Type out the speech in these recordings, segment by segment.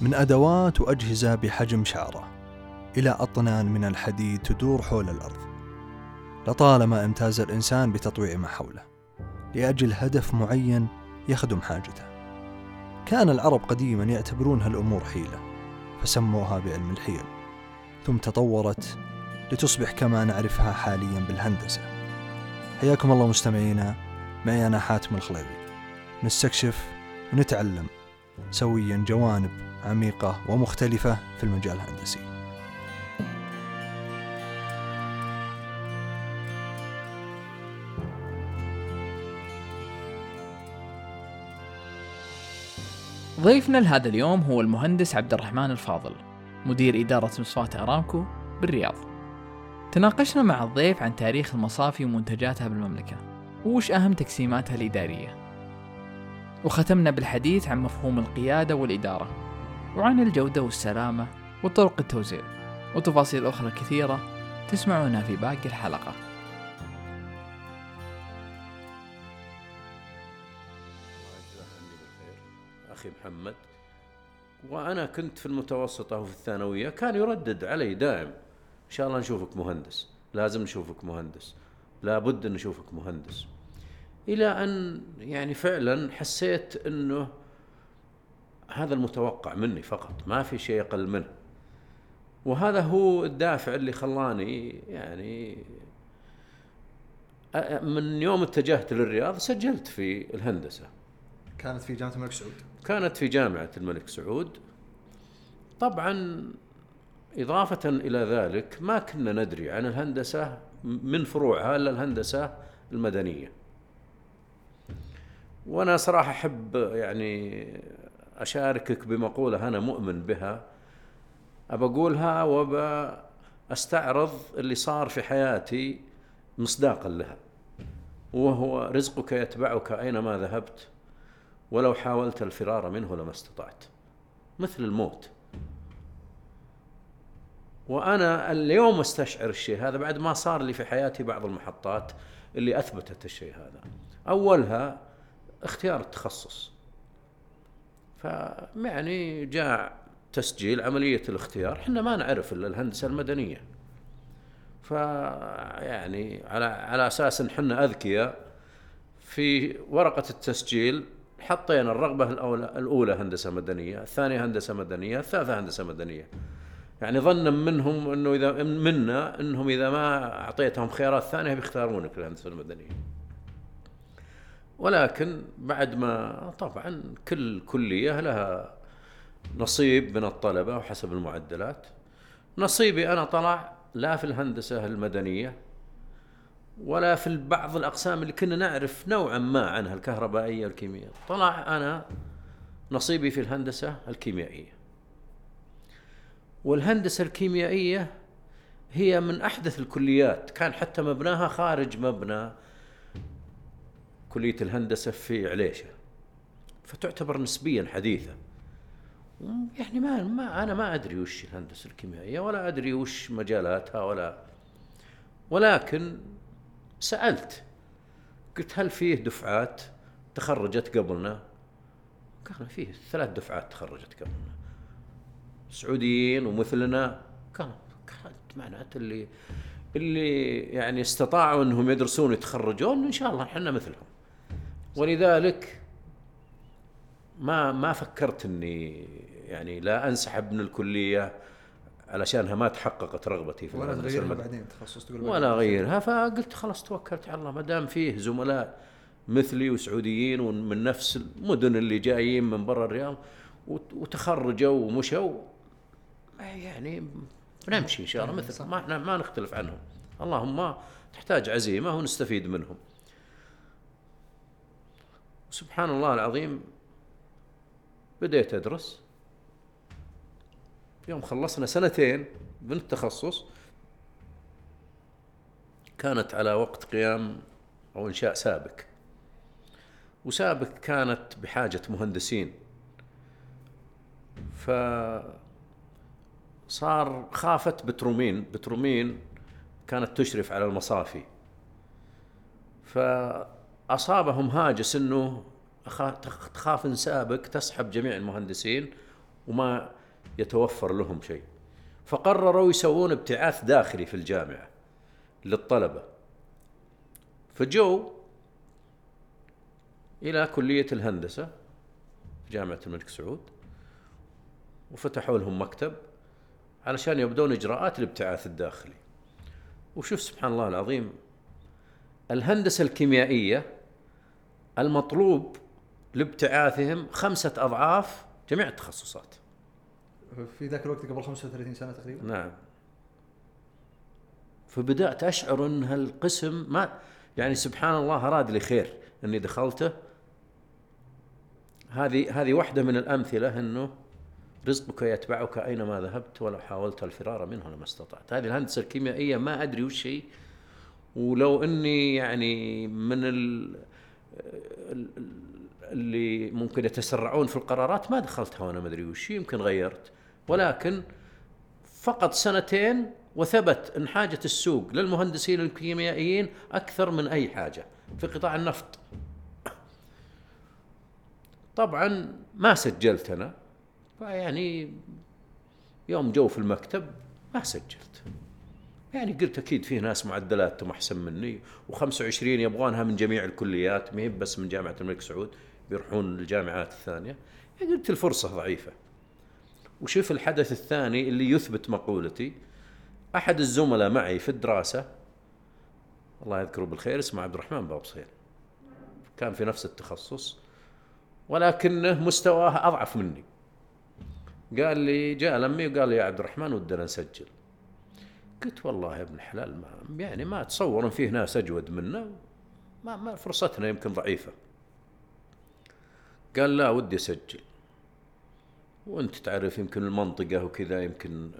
من أدوات وأجهزة بحجم شعرة إلى أطنان من الحديد تدور حول الأرض. لطالما امتاز الإنسان بتطويع ما حوله لأجل هدف معين يخدم حاجته. كان العرب قديما يعتبرون هالأمور حيلة فسموها بعلم الحيل. ثم تطورت لتصبح كما نعرفها حاليا بالهندسة. حياكم الله مستمعينا معي أنا حاتم الخليوي نستكشف ونتعلم سويا جوانب عميقة ومختلفة في المجال الهندسي. ضيفنا لهذا اليوم هو المهندس عبد الرحمن الفاضل مدير إدارة مصفاة أرامكو بالرياض. تناقشنا مع الضيف عن تاريخ المصافي ومنتجاتها بالمملكة وش أهم تقسيماتها الإدارية؟ وختمنا بالحديث عن مفهوم القيادة والإدارة. وعن الجودة والسلامة وطرق التوزيع وتفاصيل أخرى كثيرة تسمعونها في باقي الحلقة. أخي محمد وأنا كنت في المتوسطة وفي الثانوية كان يردد علي دائم إن شاء الله نشوفك مهندس. لازم نشوفك مهندس. لابد نشوفك مهندس. إلى أن يعني فعلا حسيت أنه هذا المتوقع مني فقط ما في شيء أقل منه. وهذا هو الدافع اللي خلاني يعني من يوم اتجهت للرياض سجلت في الهندسة. كانت في جامعة الملك سعود؟ كانت في جامعة الملك سعود. طبعا إضافة إلى ذلك ما كنا ندري عن الهندسة من فروعها إلا الهندسة المدنية. وأنا صراحة أحب يعني أشاركك بمقولة أنا مؤمن بها أقولها وبأستعرض اللي صار في حياتي مصداقا لها. وهو رزقك يتبعك أينما ذهبت ولو حاولت الفرار منه لما استطعت. مثل الموت. وأنا اليوم أستشعر الشيء هذا بعد ما صار لي في حياتي بعض المحطات اللي أثبتت الشيء هذا. أولها اختيار التخصص. فيعني جاء تسجيل عملية الاختيار إحنا ما نعرف إلا الهندسة المدنية فيعني على على أساس إن إحنا أذكياء في ورقة التسجيل حطينا الرغبة الاولى الأولى هندسة مدنية، الثانية هندسة مدنية، الثالثة هندسة مدنية. يعني ظنا منهم إنه اذا منا إنهم إذا ما أعطيتهم خيارات ثانية بيختارونك الهندسة المدنية. ولكن بعد ما طبعا كل كلية لها نصيب من الطلبة وحسب المعدلات. نصيبي أنا طلع لا في الهندسة المدنية ولا في بعض الأقسام اللي كنا نعرف نوعا ما عنها الكهربائية والكيمياء طلع أنا نصيبي في الهندسة الكيميائية. والهندسة الكيميائية هي من أحدث الكليات كان حتى مبناها خارج مبنى. كلية الهندسة في عليشة. فتعتبر نسبيا حديثة يعني ما ما أنا ما أدري وش الهندسة الكيميائية ولا أدري وش مجالاتها ولا ولكن سألت. قلت هل فيه دفعات تخرجت قبلنا؟ كان فيه ثلاث دفعات تخرجت قبلنا. سعوديين ومثلنا. كان كانت معناته اللي اللي يعني استطاعوا إنهم يدرسون ويتخرجون إن شاء الله إحنا مثلهم. ولذلك ما ما فكرت إني يعني لا أنسحب من الكلية علشانها ما تحققت رغبتي في ولا تغيرها. بعدين تخصص تقول ولا. أغيرها فقلت خلاص توكلت على الله ما دام فيه زملاء مثلي وسعوديين ومن نفس المدن اللي جايين من برا الرياض وت- وتخرجوا ومشوا يعني بنمشي إن شاء الله مثل ما إحنا ما نختلف عنهم اللهم تحتاج عزيمة ونستفيد منهم سبحان الله العظيم بديت أدرس. يوم خلصنا سنتين من التخصص كانت على وقت قيام أو إنشاء سابك وسابك كانت بحاجة مهندسين. ف صار خافت بترومين. بترومين كانت تشرف على المصافي. فأصابهم هاجس تخ- تخاف إن سابق تسحب جميع المهندسين وما يتوفر لهم شيء. فقرروا يسوون ابتعاث داخلي في الجامعة للطلبة. فجو إلى كلية الهندسة في جامعة الملك سعود وفتحوا لهم مكتب علشان يبدون إجراءات الابتعاث الداخلي. وشوف سبحان الله العظيم الهندسة الكيميائية المطلوب لابتعاثهم خمسة أضعاف جميع التخصصات. في ذاك الوقت قبل 35 سنة تقريبا. نعم. فبدأت أشعر أن هالقسم ما يعني سبحان الله أراد لي خير أني دخلته. هذه هذه واحدة من الأمثلة أنه رزقك يتبعك أينما ذهبت ولو حاولت الفرار منه لما استطعت. هذه الهندسة الكيميائية ما أدري وش هي. ولو أني يعني من ال اللي ممكن يتسرعون في القرارات ما دخلتها وأنا ما أدري وش يمكن غيرت ولكن فقط سنتين وثبت إن حاجة السوق للمهندسين الكيميائيين أكثر من أي حاجة في قطاع النفط. طبعا ما سجلت أنا فيعني يوم جو في المكتب ما سجلت. يعني قلت أكيد فيه ناس معدلاتهم أحسن مني و25 يبغونها من جميع الكليات ما بس من جامعة الملك سعود بيروحون الجامعات الثانية. يعني قلت الفرصة ضعيفة. وشوف الحدث الثاني اللي يثبت مقولتي أحد الزملاء معي في الدراسة الله يذكره بالخير اسمه عبد الرحمن بابصير كان في نفس التخصص ولكنه مستواه أضعف مني قال لي جاء لمي وقال لي يا عبد الرحمن ودنا نسجل قلت والله يا ابن الحلال ما يعني ما اتصور ان فيه ناس أجود منا ما, ما فرصتنا يمكن ضعيفة. قال لا ودي أسجل. وأنت تعرف يمكن المنطقة وكذا يمكن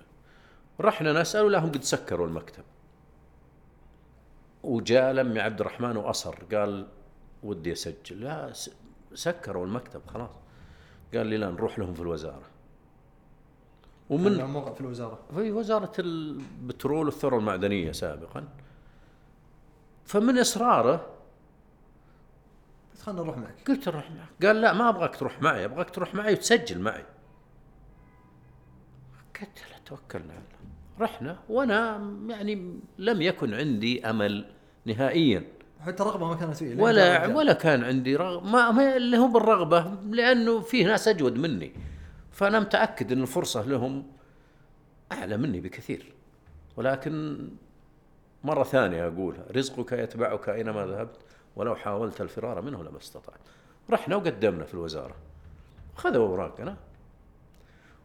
رحنا نسأل ولا هم قد سكروا المكتب. وجاء لمي عبد الرحمن وأصر قال ودي أسجل. لا سكروا المكتب خلاص. قال لي لا نروح لهم في الوزارة. ومن موقع في الوزارة. في وزارة البترول والثروة المعدنية سابقا. فمن إصراره خلنا نروح معك. قلت نروح معك. قال لا ما أبغاك تروح معي أبغاك تروح معي وتسجل معي. قلت له توكلنا على الله رحنا وأنا يعني لم يكن عندي أمل نهائيا. حتى رغبه ما كانت فيه ولا ولا كان عندي رغبه ما, ما اللي هو بالرغبة لأنه فيه ناس أجود مني. فأنا متأكد إن الفرصة لهم أعلى مني بكثير. ولكن مرة ثانية اقولها رزقك يتبعك أينما ذهبت ولو حاولت الفرار منه لما استطعت. رحنا وقدمنا في الوزارة. خذوا أوراقنا.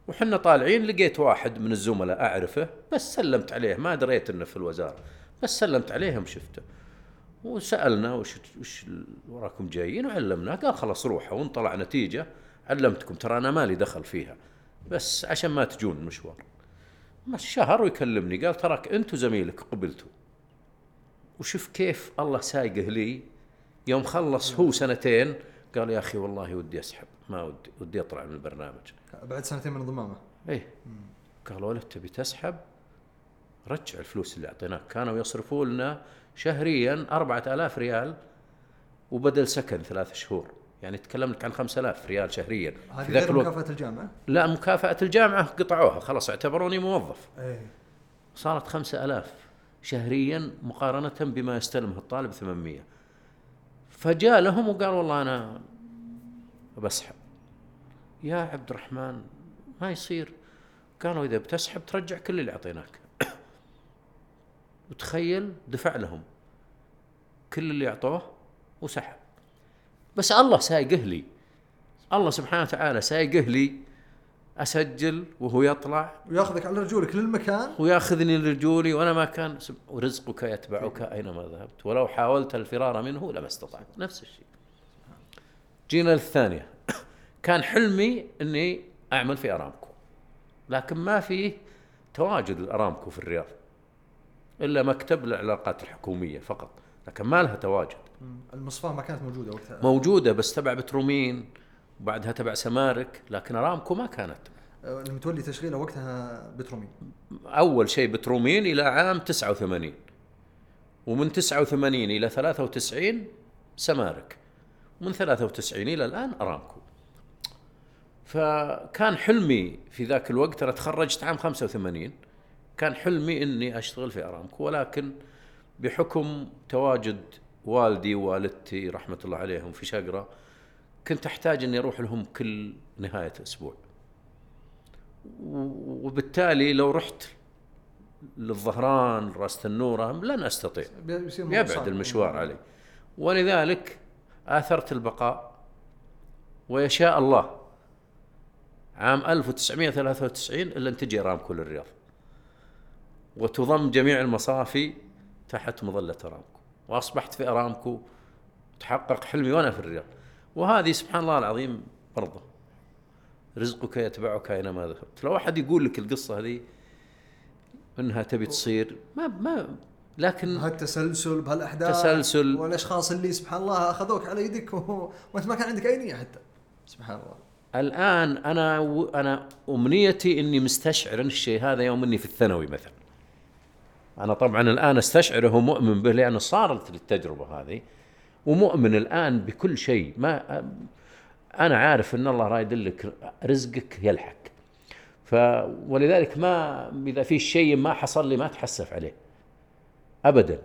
وحنا طالعين لقيت واحد من الزملاء أعرفه بس سلمت عليه. ما دريت إنه في الوزارة بس سلمت عليهم شفته. وسألنا وش وش وراكم جايين؟ وعلمناه. قال خلاص روحوا. وان طلع نتيجة علمتكم ترى أنا مالي دخل فيها بس عشان ما تجون المشوار مش شهر ويكلمني قال تراك انت وزميلك قبلتوا وشوف كيف الله سايقه لي. يوم خلص هو سنتين قال يا أخي والله ودي أسحب ما ودي ودي أطلع من البرنامج. بعد سنتين من انضمامه. إيه. قالوا له تبي تسحب؟ رجع الفلوس اللي أعطيناك. كانوا يصرفوا لنا شهريا أربعة آلاف ريال وبدل سكن ثلاث شهور. يعني تكلم لك عن 5000 ريال شهريا. هذه غير مكافأة الجامعة؟ لا مكافأة الجامعة قطعوها خلاص اعتبروني موظف. إيه. صارت 5000 شهريا مقارنة بما يستلمه الطالب 800 فجاء لهم وقال والله أنا بسحب. يا عبد الرحمن ما يصير. قالوا إذا بتسحب ترجع كل اللي أعطيناك. وتخيل دفع لهم كل اللي أعطوه وسحب. بس الله سايقه لي. الله سبحانه وتعالى سايقه لي. أسجل وهو يطلع. وياخذك على رجولك للمكان. وياخذني لرجولي وأنا ما كان ورزقك يتبعك أينما ذهبت. ولو حاولت الفرار منه لما استطعت. نفس الشيء. جينا للثانية. كان حلمي إني أعمل في أرامكو. لكن ما في تواجد الأرامكو في الرياض. إلا مكتب العلاقات الحكومية فقط. لكن ما لها تواجد. المصفاة ما كانت موجودة وقتها. موجودة بس تبع بترومين وبعدها تبع سمارك لكن أرامكو ما كانت. المتولي تشغيله وقتها بترومين أول شيء بترومين إلى عام 89 ومن 89 إلى 93 سمارك. ومن 93 إلى الآن أرامكو. فكان حلمي في ذاك الوقت أنا تخرجت عام 85 كان حلمي إني أشتغل في أرامكو ولكن بحكم تواجد والدي ووالدتي رحمة الله عليهم في شقرة كنت أحتاج إني أروح لهم كل نهاية أسبوع. وبالتالي لو رحت للظهران راس النورة لن أستطيع. يبعد المشوار علي. ولذلك آثرت البقاء ويشاء الله عام 1993 إلا تجي ارامكو للرياض وتضم جميع المصافي تحت مظلة ارامكو وأصبحت في أرامكو تحقق حلمي وأنا في الرياض. وهذه سبحان الله العظيم برضه. رزقك يتبعك أينما ذهبت. لو أحد يقول لك القصة هذه إنها تبي تصير ما ما لكن بهالتسلسل بهالأحداث تسلسل والأشخاص اللي سبحان الله أخذوك على يدك وأنت ما كان عندك أي نية حتى. سبحان الله. الآن أنا و... أنا أمنيتي إني مستشعر الشيء هذا يوم إني في الثانوي مثلا. أنا طبعا الآن استشعره ومؤمن به لأنه صارت التجربة هذه ومؤمن الآن بكل شيء. ما أنا عارف إن الله رايد لك رزقك يلحق. ف ولذلك ما إذا في شيء ما حصل لي ما أتحسف عليه. ابدا.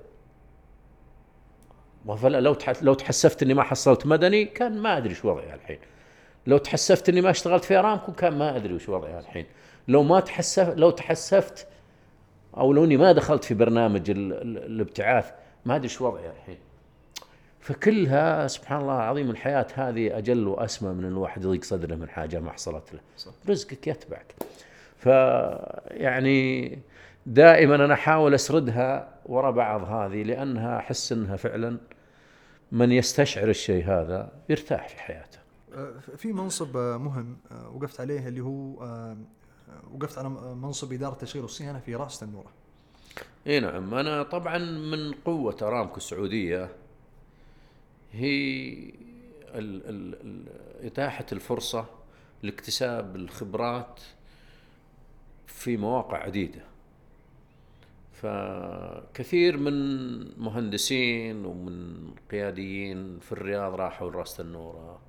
لو لو تحسفت إني ما حصلت مدني كان ما أدري شو وضعي الحين. لو تحسفت إني ما اشتغلت في ارامكو كان ما أدري وش وضعي الحين. لو ما تحسف لو تحسفت أو لو إني ما دخلت في برنامج الابتعاث ما أدري شو وضعي الحين. فكلها سبحان الله العظيم الحياة هذه أجل وأسمى من الواحد يضيق صدره من حاجة ما حصلت له. صح. رزقك يتبعك. فيعني دائما أنا أحاول أسردها وراء بعض هذه لأنها أحس أنها فعلا من يستشعر الشيء هذا يرتاح في حياته. أه، في منصب مهم أه، وقفت عليه اللي هو أه، وقفت على منصب إدارة تشغيل الصيانة في رأس النورة. إي نعم أنا طبعا من قوة أرامكو السعودية هي ال ال ال إتاحة الفرصة لاكتساب الخبرات في مواقع عديدة. فكثير من مهندسين ومن قياديين في الرياض راحوا لراس النورة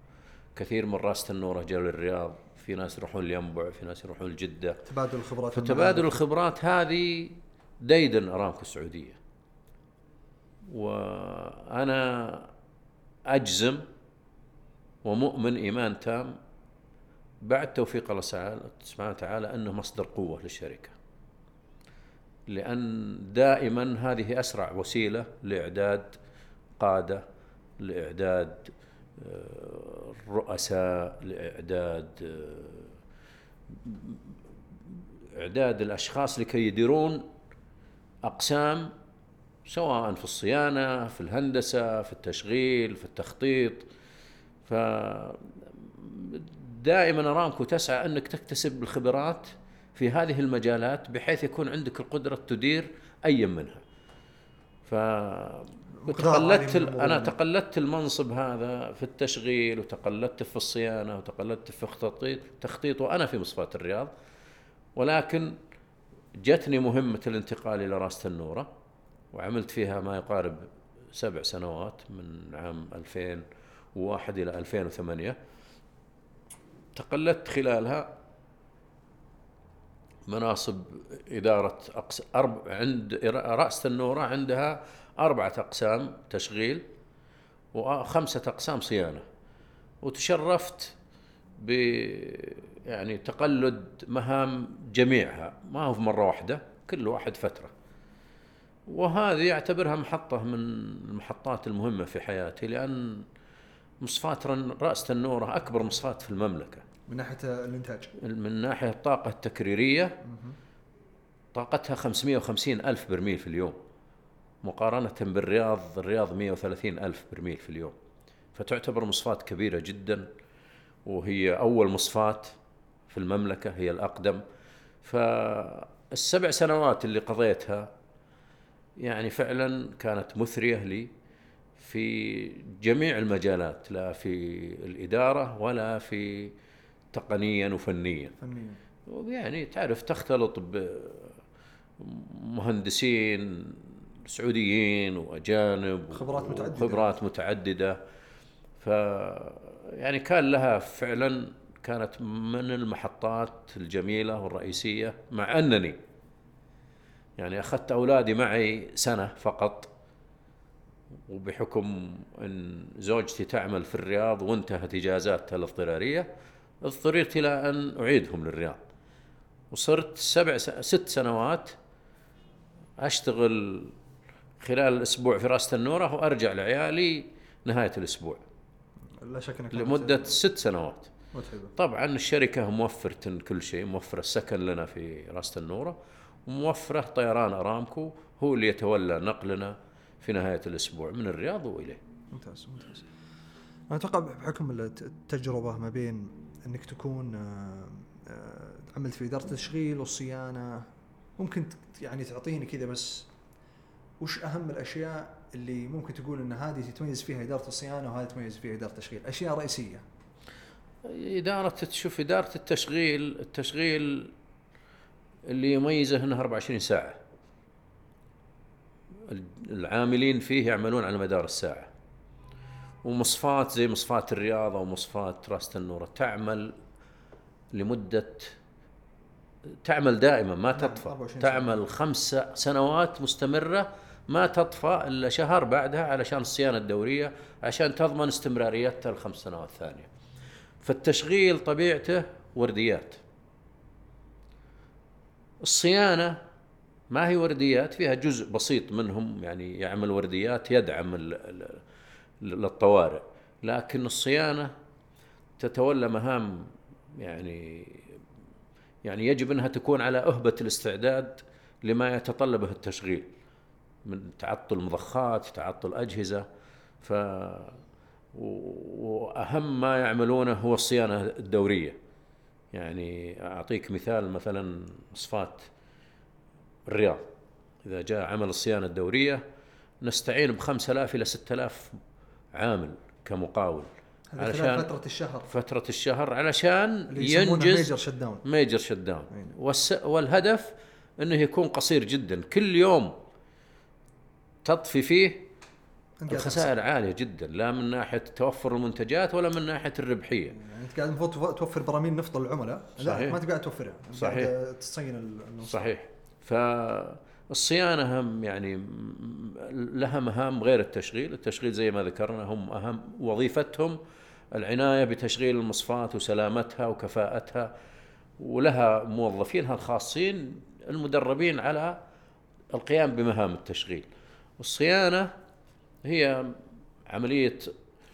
كثير من راس النورة جاوا للرياض. في ناس يروحون لينبع في ناس يروحون لجدة. تبادل الخبرات فتبادل الخبرات هذه ديدن أرامكو السعودية. وأنا أجزم ومؤمن إيمان تام بعد توفيق الله سبحانه وتعالى أنه مصدر قوة للشركة. لأن دائما هذه أسرع وسيلة لإعداد قادة لإعداد رؤساء لإعداد آه، إعداد الأشخاص لكي يديرون أقسام سواء في الصيانة في الهندسة في التشغيل في التخطيط. ف دائما ارامكو تسعى أنك تكتسب الخبرات في هذه المجالات بحيث يكون عندك القدرة تدير أي منها. ف تقلدت أنا تقلدت المنصب هذا في التشغيل وتقلدت في الصيانة وتقلدت في التخطيط تخطيط وأنا في مصفاة الرياض. ولكن جتني مهمة الانتقال إلى راس تنورة وعملت فيها ما يقارب سبع سنوات من عام 2001 إلى 2008 تقلدت خلالها مناصب إدارة أقس أرب عند رأس تنورة عندها أربعة أقسام تشغيل وخمسة أقسام صيانة. وتشرفت ب يعني تقلد مهام جميعها. ما هو في مرة واحدة كل واحد فترة. وهذه أعتبرها محطة من المحطات المهمة في حياتي لأن مصفاة رأس تنورة أكبر مصفاة في المملكة. من ناحية الإنتاج. من ناحية الطاقة التكريرية طاقتها 550 ألف برميل في اليوم مقارنة بالرياض الرياض 130 ألف برميل في اليوم. فتعتبر مصفاة كبيرة جدا وهي أول مصفاة في المملكة هي الأقدم. فالسبع سنوات اللي قضيتها يعني فعلا كانت مثرية لي في جميع المجالات لا في الإدارة ولا في تقنيا وفنيا. فنيا. يعني تعرف تختلط بمهندسين سعوديين وأجانب خبرات متعددة. خبرات متعددة. ف يعني كان لها فعلا كانت من المحطات الجميلة والرئيسية مع أنني يعني أخذت أولادي معي سنة فقط وبحكم أن زوجتي تعمل في الرياض وانتهت إجازاتها الاضطرارية اضطررت إلى أن أعيدهم للرياض. وصرت سبع ست سنوات أشتغل خلال الأسبوع في راسة النورة وأرجع لعيالي نهاية الأسبوع. لا شك إنك لمدة ست سنوات. متعبة. طبعا الشركة موفرة كل شيء موفرة السكن لنا في راسة النورة وموفرة طيران أرامكو هو اللي يتولى نقلنا في نهاية الأسبوع من الرياض وإليه. ممتاز ممتاز. أنا أتوقع بحكم الت- التجربة ما بين إنك تكون آه، آه، عملت في إدارة التشغيل والصيانة. ممكن يعني تعطيني كذا بس. وش أهم الأشياء اللي ممكن تقول إن هذه تتميز فيها إدارة الصيانة وهذه تتميز فيها إدارة التشغيل؟ أشياء رئيسية. إدارة تشوف إدارة التشغيل التشغيل اللي يميزه أنه 24 ساعة. العاملين فيه يعملون على مدار الساعة. ومصفات زي مصفات الرياض أو مصفات راسة النورة تعمل لمدة تعمل دائما ما نعم، تطفى 24 ساعة. تعمل خمس سنوات مستمرة ما تطفى إلا شهر بعدها علشان الصيانة الدورية عشان تضمن استمراريتها الخمس سنوات الثانية فالتشغيل طبيعته ورديات الصيانة ما هي ورديات فيها جزء بسيط منهم يعني يعمل ورديات يدعم ال- ال- للطوارئ. لكن الصيانة تتولى مهام يعني يعني يجب إنها تكون على أهبة الاستعداد لما يتطلبه التشغيل. من تعطل مضخات تعطل أجهزة. ف وأهم ما يعملونه هو الصيانة الدورية. يعني أعطيك مثال مثلا مصفات الرياض. إذا جاء عمل الصيانة الدورية نستعين ب 5000 إلى 6000 عامل كمقاول علشان فترة الشهر. فترة الشهر علشان ينجز major shutdown major shutdown. والس... والهدف إنه يكون قصير جدا. كل يوم تطفي فيه الخسائر عالية جدا. لا من ناحية توفر المنتجات ولا من ناحية الربحية. يعني أنت قاعد المفروض تو- توفر براميل نفط للعملاء. لا صحيح. ما انت قاعد توفرها صحيح. تصين ال- النص. صحيح فالصيانه هم يعني لها مهام غير التشغيل. التشغيل زي ما ذكرنا هم أهم وظيفتهم العناية بتشغيل المصفات وسلامتها وكفاءتها ولها موظفينها الخاصين المدربين على القيام بمهام التشغيل. والصيانه هي عملية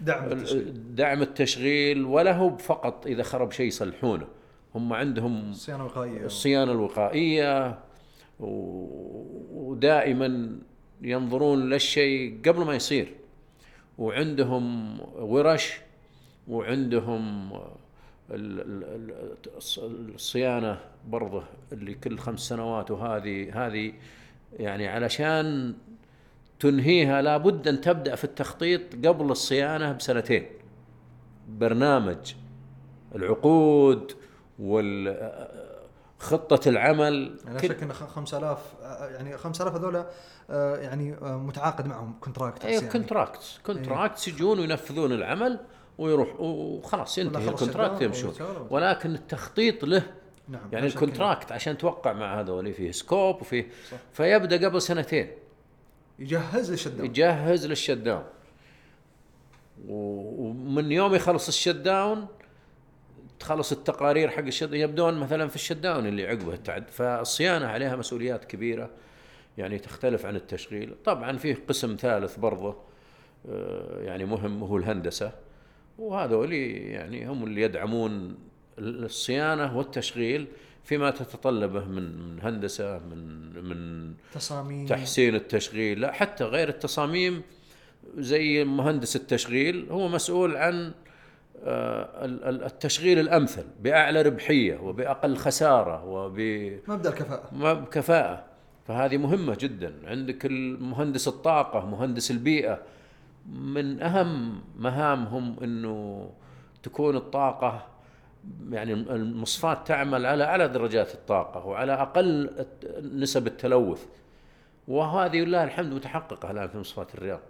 دعم التشغيل. دعم التشغيل ولا هو فقط إذا خرب شيء يصلحونه. هم عندهم صيانة وقائية. الصيانة الوقائية ودائما ينظرون للشيء قبل ما يصير. وعندهم ورش وعندهم ال- ال- ال- الص- الصيانة برضه اللي كل خمس سنوات وهذه هذه يعني علشان تنهيها لابد أن تبدأ في التخطيط قبل الصيانة بسنتين. برنامج العقود وخطه العمل لا كل- شك إن خ- 5000 آه، يعني 5000 هذول آه، يعني آه، متعاقد معهم contract أيوه contracts contracts يجون وينفذون العمل ويروح وخلاص ينتهي ال contract يمشون. ولكن التخطيط له. نعم يعني ال contract عشان توقع مع هذول فيه scope وفيه صح. فيبدأ قبل سنتين. يجهز لل shutdown يجهز لل shutdown ومن يوم يخلص ال shutdown تخلص التقارير حق ال shut يبدون مثلا في ال shutdown اللي عقبه التعد فالصيانه عليها مسؤوليات كبيرة يعني تختلف عن التشغيل. طبعا فيه قسم ثالث برضه آه، يعني مهم هو الهندسة. وهذول يعني هم اللي يدعمون الصيانة والتشغيل فيما تتطلبه من من هندسة من من تصاميم. تحسين التشغيل. لا حتى غير التصاميم زي مهندس التشغيل هو مسؤول عن التشغيل الأمثل بأعلى ربحية وبأقل خسارة وب مبدأ الكفاءة. ما بكفاءة فهذه مهمة جدا. عندك مهندس الطاقة مهندس البيئة. من أهم مهامهم أنه تكون الطاقة يعني المصفات تعمل على أعلى درجات الطاقة وعلى الت- نسب التلوث. وهذه لله الحمد متحققة الآن في مصفات الرياض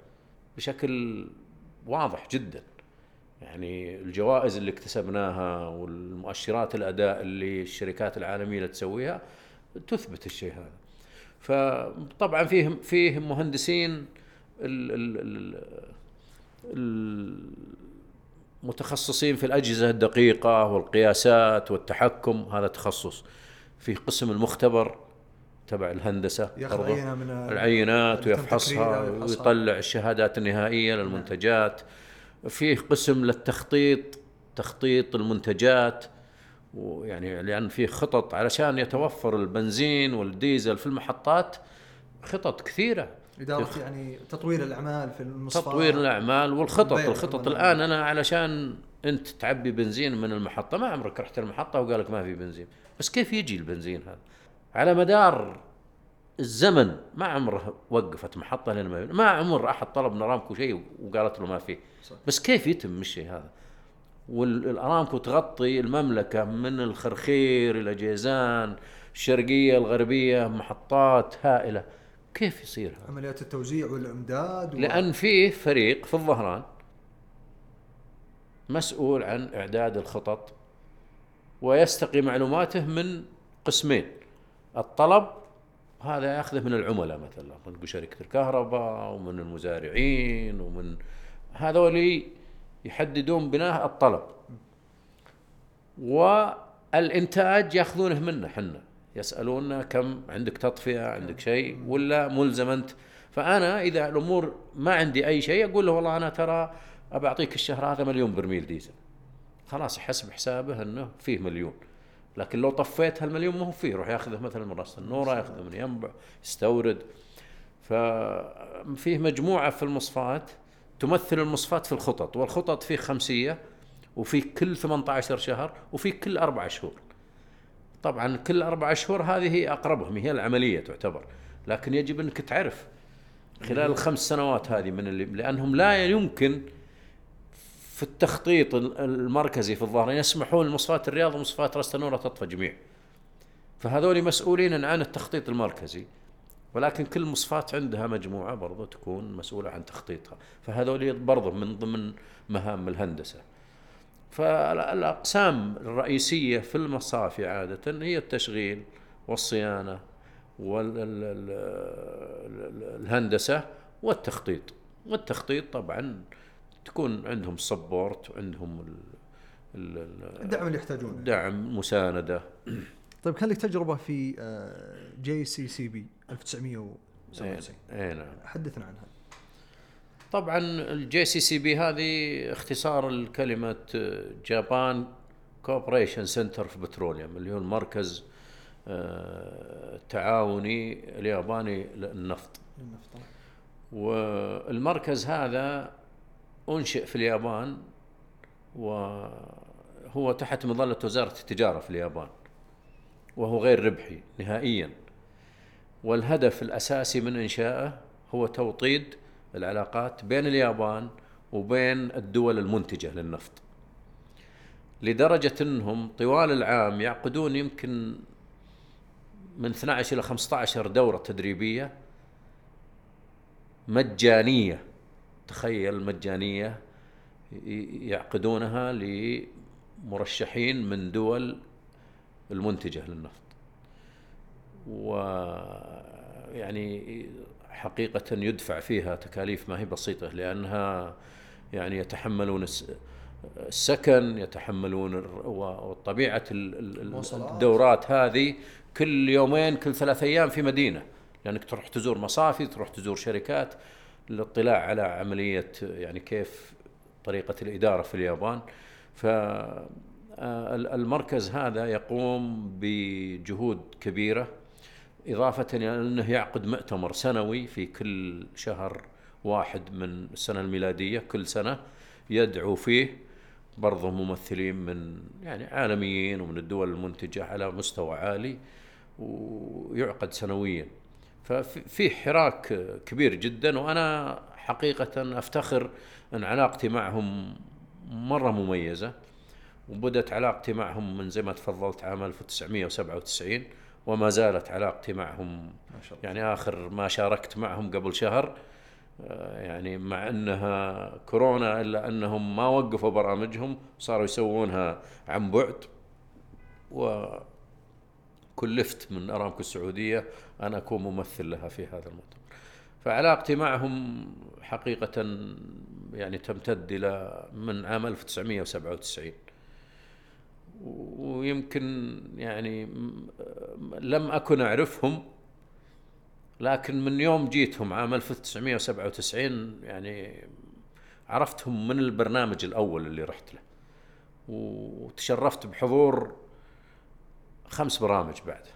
بشكل واضح جدا. يعني الجوائز اللي اكتسبناها والمؤشرات الأداء اللي الشركات العالمية اللي تسويها تثبت الشيء هذا فطبعا فيه فيه مهندسين ال ال ال المتخصصين في الأجهزة الدقيقة والقياسات والتحكم هذا تخصص في قسم المختبر تبع الهندسة ياخذ. عينة من العينات ويفحصها. ويطلع الشهادات النهائية للمنتجات فيه قسم للتخطيط تخطيط المنتجات ويعني لأن فيه خطط علشان يتوفر البنزين والديزل في المحطات خطط كثيرة. إدارة يعني تطوير الأعمال في المصفاة تطوير الأعمال والخطط. الخطط. الآن أنا علشان أنت تعبي بنزين من المحطة ما عمرك رحت المحطة وقال لك ما في بنزين. بس كيف يجي البنزين هذا؟ على مدار الزمن ما عمره وقفت محطة لين ما ما عمر أحد طلب من أرامكو شيء وقالت له ما فيه صح. بس كيف يتم الشيء هذا؟ والأرامكو تغطي المملكة من الخرخير إلى جيزان الشرقية الغربية محطات هائلة. كيف يصير هذا؟ عمليات التوزيع والإمداد و... لأن فيه فريق في الظهران مسؤول عن إعداد الخطط ويستقي معلوماته من قسمين. الطلب هذا ياخذه من العملاء مثلا من شركه الكهرباء ومن المزارعين ومن هذول يحددون بناء الطلب. والإنتاج ياخذونه منا حنا. يسالوننا كم عندك تطفئة عندك شيء ولا ملزم أنت. فأنا إذا الأمور ما عندي أي شيء أقول له والله أنا ترى ابى أعطيك الشهر هذا مليون برميل ديزل. خلاص يحسب حسابه إنه فيه مليون. لكن لو طفيت هالمليون ما هو فيه يروح ياخذه مثلا من راس النورة ياخذه من ينبع يستورد. ففيه مجموعة في المصفات تمثل المصفات في الخطط والخطط فيه خمسية وفي كل 18 شهر وفي كل أربع شهور. طبعا كل أربع شهور هذه هي أقربهم هي العملية تعتبر. لكن يجب أنك تعرف خلال الخمس سنوات هذه من اللي لأنهم لا يمكن في التخطيط ال- المركزي في الظاهرين يسمحون لمصفات الرياض ومصفات رأس تنورة تطفى جميع. فهذول مسؤولين عن التخطيط المركزي ولكن كل مصفات عندها مجموعة برضو تكون مسؤولة عن تخطيطها. فهذول برضو من ضمن مهام الهندسة. فالأقسام الرئيسية في المصافي عادة هي التشغيل والصيانة والهندسه والتخطيط. والتخطيط طبعا تكون عندهم سبورت وعندهم ال- ال- ال- الدعم اللي يحتاجونه. دعم مساندة. طيب كان لك تجربة في JCCP 1997 اي نعم. حدثنا عنها. طبعا ال JCCP هذه اختصار الكلمة Japan Cooperation Center في Petroleum اللي هو المركز آه، التعاوني الياباني للنفط. النفط. والمركز هذا أنشئ في اليابان وهو تحت مظلة وزارة التجارة في اليابان وهو غير ربحي نهائيا. والهدف الأساسي من انشائه هو توطيد العلاقات بين اليابان وبين الدول المنتجة للنفط. لدرجة أنهم طوال العام يعقدون يمكن من 12 إلى 15 دورة تدريبية مجانية تخيل مجانية يعقدونها لمرشحين من دول المنتجة للنفط و يعني حقيقة يدفع فيها تكاليف ما هي بسيطة لأنها يعني يتحملون الس- السكن يتحملون الر- و- وطبيعة ال- ال- ال- المواصلات. الدورات هذه كل يومين كل ثلاث أيام في مدينة لأنك تروح تزور مصافي تروح تزور شركات للاطلاع على عملية يعني كيف طريقة الإدارة في اليابان. ف آه، ال- المركز هذا يقوم بجهود كبيرة إضافة إلى أنه يعقد مؤتمر سنوي في كل شهر واحد من السنة الميلادية كل سنة يدعو فيه برضه ممثلين من يعني عالميين ومن الدول المنتجة على مستوى عالي ويعقد سنويا. ففي حراك كبير جدا وأنا حقيقة أفتخر أن علاقتي معهم مرة مميزة وبدت علاقتي معهم من زي ما تفضلت عام 1997 وما زالت علاقتي معهم. ما شاء الله. يعني آخر ما شاركت معهم قبل شهر يعني مع أنها كورونا إلا أنهم ما وقفوا برامجهم صاروا يسوونها عن بعد وكلفت من أرامكو السعودية ان أكون ممثل لها في هذا المؤتمر. فعلاقتي معهم حقيقة يعني تمتد إلى من عام 1997 ويمكن يعني لم أكن أعرفهم لكن من يوم جيتهم عام 1997 يعني عرفتهم من البرنامج الأول اللي رحت له وتشرفت بحضور خمس برامج بعد.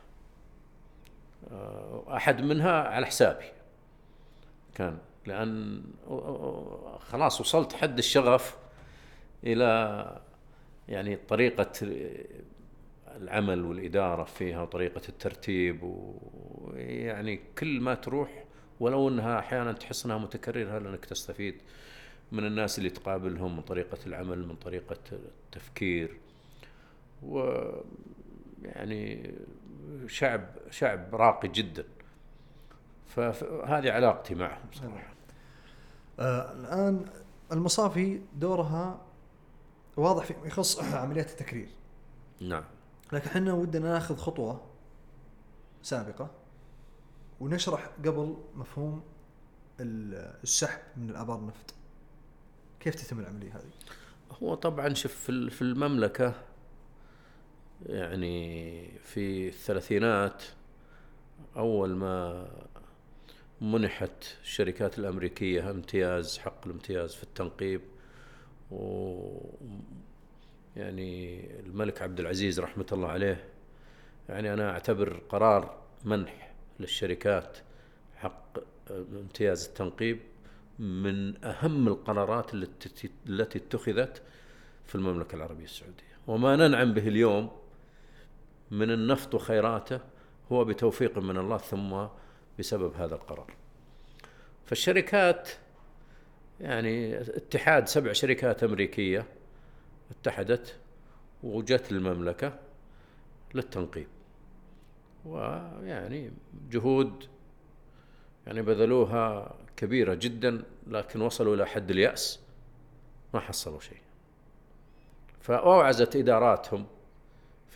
آه، أحد منها على حسابي. كان لأن خلاص وصلت حد الشغف إلى يعني طريقة العمل والإدارة فيها وطريقة الترتيب ويعني كل ما تروح ولو أنها أحيانا تحس أنها متكررة لأنك تستفيد من الناس اللي تقابلهم من طريقة العمل من طريقة التفكير. و يعني شعب شعب راقي جدا. فهذه علاقتي معهم صراحة. آه الآن المصافي دورها واضح فيما يخص عمليات التكرير. نعم. لكن إحنا ودنا ناخذ خطوة سابقة ونشرح قبل مفهوم السحب من الآبار النفط. كيف تتم العملية هذه؟ هو طبعا شوف في المملكة يعني في الثلاثينات أول ما منحت الشركات الأمريكية امتياز حق الامتياز في التنقيب و يعني الملك عبد العزيز رحمة الله عليه يعني أنا أعتبر قرار منح للشركات حق امتياز التنقيب من أهم القرارات التي اتخذت في المملكة العربية السعودية. وما ننعم به اليوم من النفط وخيراته هو بتوفيق من الله ثم بسبب هذا القرار. فالشركات يعني اتحاد سبع شركات أمريكية اتحدت وجت المملكة للتنقيب. ويعني جهود يعني بذلوها كبيرة جدا لكن وصلوا إلى حد اليأس ما حصلوا شيء. فأوعزت إداراتهم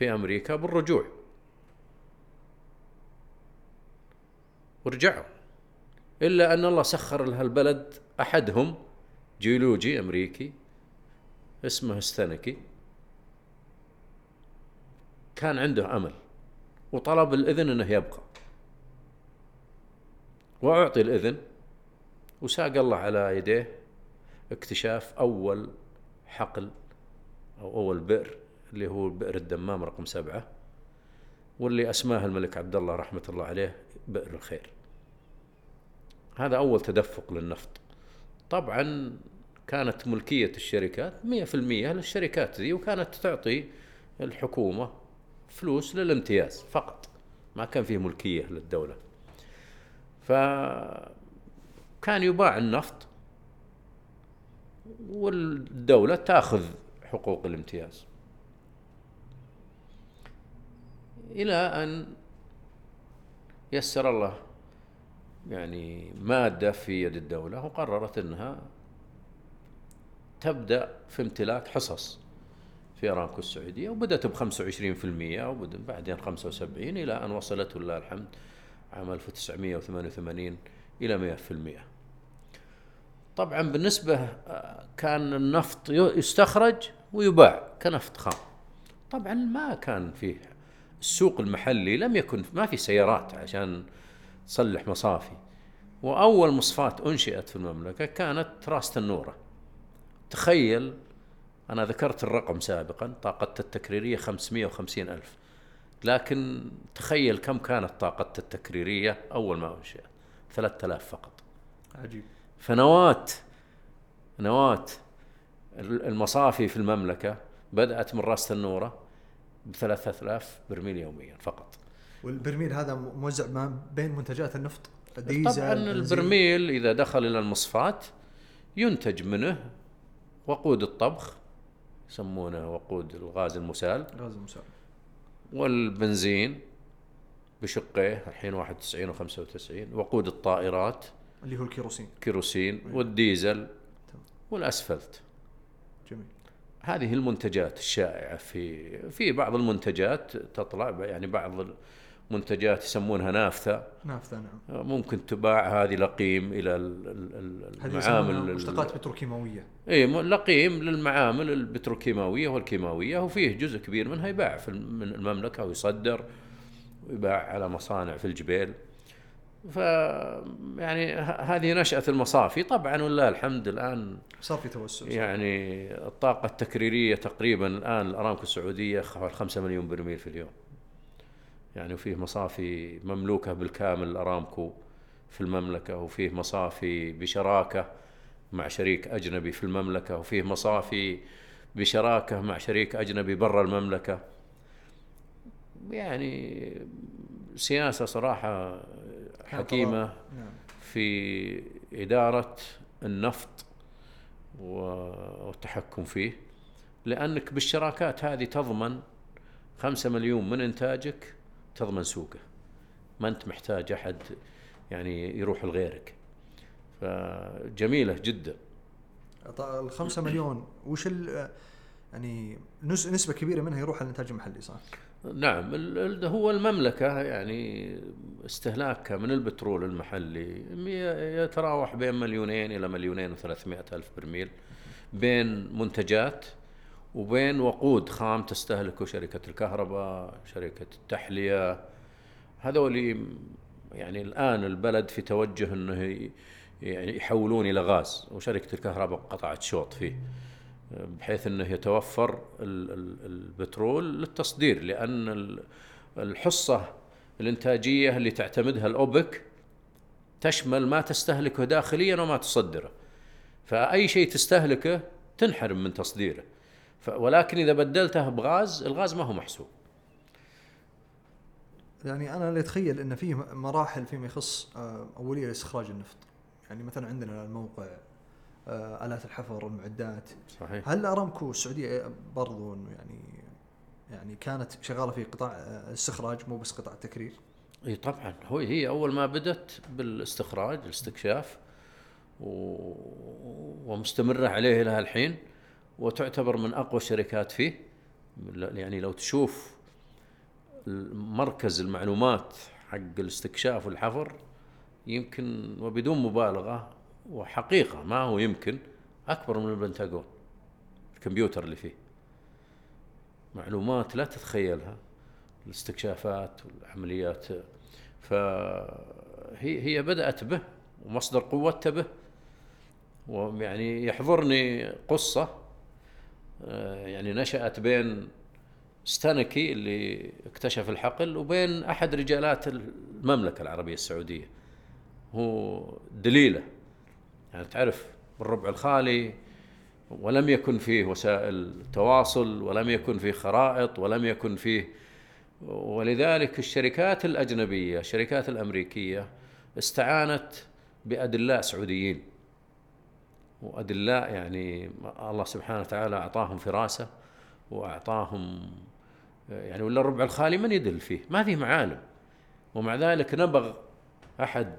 في أمريكا بالرجوع. ورجعوا إلا أن الله سخر لها البلد أحدهم جيولوجي أمريكي اسمه استنكي كان عنده أمل وطلب الإذن إنه يبقى. وأعطي الإذن وساق الله على يديه اكتشاف أول حقل أو أول بئر. اللي هو بئر الدمام رقم سبعة واللي أسماه الملك عبد الله رحمة الله عليه بئر الخير. هذا أول تدفق للنفط. طبعا كانت ملكية الشركات 100% للشركات ذي وكانت تعطي الحكومة فلوس للامتياز فقط ما كان فيه ملكية للدولة. فكان يباع النفط والدولة تاخذ حقوق الامتياز. إلى أن يسر الله يعني مادة في يد الدولة وقررت أنها تبدأ في امتلاك حصص في ارامكو السعوديه وبدأت ب 25% وبعدين 75 إلى أن وصلت ولله الحمد عام 1988 إلى 100% طبعا بالنسبة آه، كان النفط يستخرج ويباع كنفط خام. طبعا ما كان فيه السوق المحلي لم يكن ما في سيارات عشان تصلح مصافي. وأول مصفات أنشئت في المملكة كانت راس النورة. تخيل أنا ذكرت الرقم سابقا طاقة التكريرية 550 ألف. لكن تخيل كم كانت طاقة التكريرية أول ما أنشئت؟ 3000 فقط. عجيب. فنواة نواة المصافي في المملكة بدأت من راس النورة. ب 3000 برميل يوميا فقط. والبرميل هذا موزع ما بين منتجات النفط ديزل طبعا البرميل إذا دخل إلى المصفاة ينتج منه وقود الطبخ يسمونه وقود الغاز المسال. غاز المسال. والبنزين بشقيه الحين 91 و95 وقود الطائرات اللي هو الكيروسين. كيروسين والديزل والأسفلت. هذه المنتجات الشائعة في في بعض المنتجات تطلع يعني بعض المنتجات يسمونها نافثة. نافذه نعم. ممكن تباع هذه لقيم إلى المعامل مشتقات بتروكيماوية. إي لقيم للمعامل البتروكيماوية والكيماوية وفيه جزء كبير منها يباع في المملكة ويصدر ويباع على مصانع في الجبيل. ف يعني هذه نشأة المصافي. طبعا ولله الحمد الآن صار في توسع يعني الطاقة التكريرية تقريبا الآن الأرامكو السعودية حوالي 5 مليون برميل في اليوم. يعني وفيه مصافي مملوكة بالكامل الأرامكو في المملكة وفيه مصافي بشراكة مع شريك أجنبي في المملكة وفيه مصافي بشراكة مع شريك أجنبي برا المملكة. يعني سياسة صراحة حكيمة نعم. في إدارة النفط والتحكم فيه لأنك بالشراكات هذه تضمن خمسة مليون من إنتاجك تضمن سوقه. ما أنت محتاج أحد يعني يروح لغيرك. فجميلة جدا. الخمسة مليون وش يعني نس- نسبة كبيرة منها يروح على الانتاج المحلي صح؟ نعم هو المملكة يعني استهلاكها من البترول المحلي يتراوح بين مليونين إلى مليونين وثلاثمائة ألف برميل بين منتجات وبين وقود خام تستهلكه شركة الكهرباء شركة التحلية. هذول يعني الآن البلد في توجه أنه يعني يحولون إلى غاز وشركة الكهرباء قطعت شوط فيه. بحيث إنه يتوفر ال- ال- البترول للتصدير لأن ال- الحصة الإنتاجية اللي تعتمدها الأوبك تشمل ما تستهلكه داخليا وما تصدره. فأي شيء تستهلكه تنحرم من تصديره. ولكن إذا بدلته بغاز الغاز ما هو محسوب. يعني أنا اللي أتخيل إن فيه مراحل فيما يخص آه، أولية لاستخراج النفط. يعني مثلا عندنا الموقع آلات الحفر المعدات. صحيح. هل أرامكو السعودية برضو إنه يعني يعني كانت شغالة في قطاع آه، الاستخراج مو بس قطاع التكرير؟ إي طبعا. هو هي أول ما بدت بالاستخراج الاستكشاف و... ومستمرة عليه إلى الحين وتعتبر من أقوى الشركات فيه. يعني لو تشوف مركز المعلومات حق الاستكشاف والحفر يمكن وبدون مبالغة وحقيقة ما هو يمكن أكبر من البنتاغون الكمبيوتر اللي فيه. معلومات لا تتخيلها الاستكشافات والعمليات. فهي هي بدأت به ومصدر قوتها به ويعني يحضرني قصة آه، يعني نشأت بين ستانكي اللي اكتشف الحقل وبين أحد رجالات المملكة العربية السعودية. هو دليلة. يعني تعرف بالربع الخالي ولم يكن فيه وسائل تواصل ولم يكن فيه خرائط ولم يكن فيه ولذلك الشركات الأجنبية الشركات الأمريكية استعانت بأدلاء سعوديين. وأدلاء يعني الله سبحانه وتعالى أعطاهم فراسة وأعطاهم يعني ولا الربع الخالي من يدل فيه ما فيه معالم. ومع ذلك نبغ أحد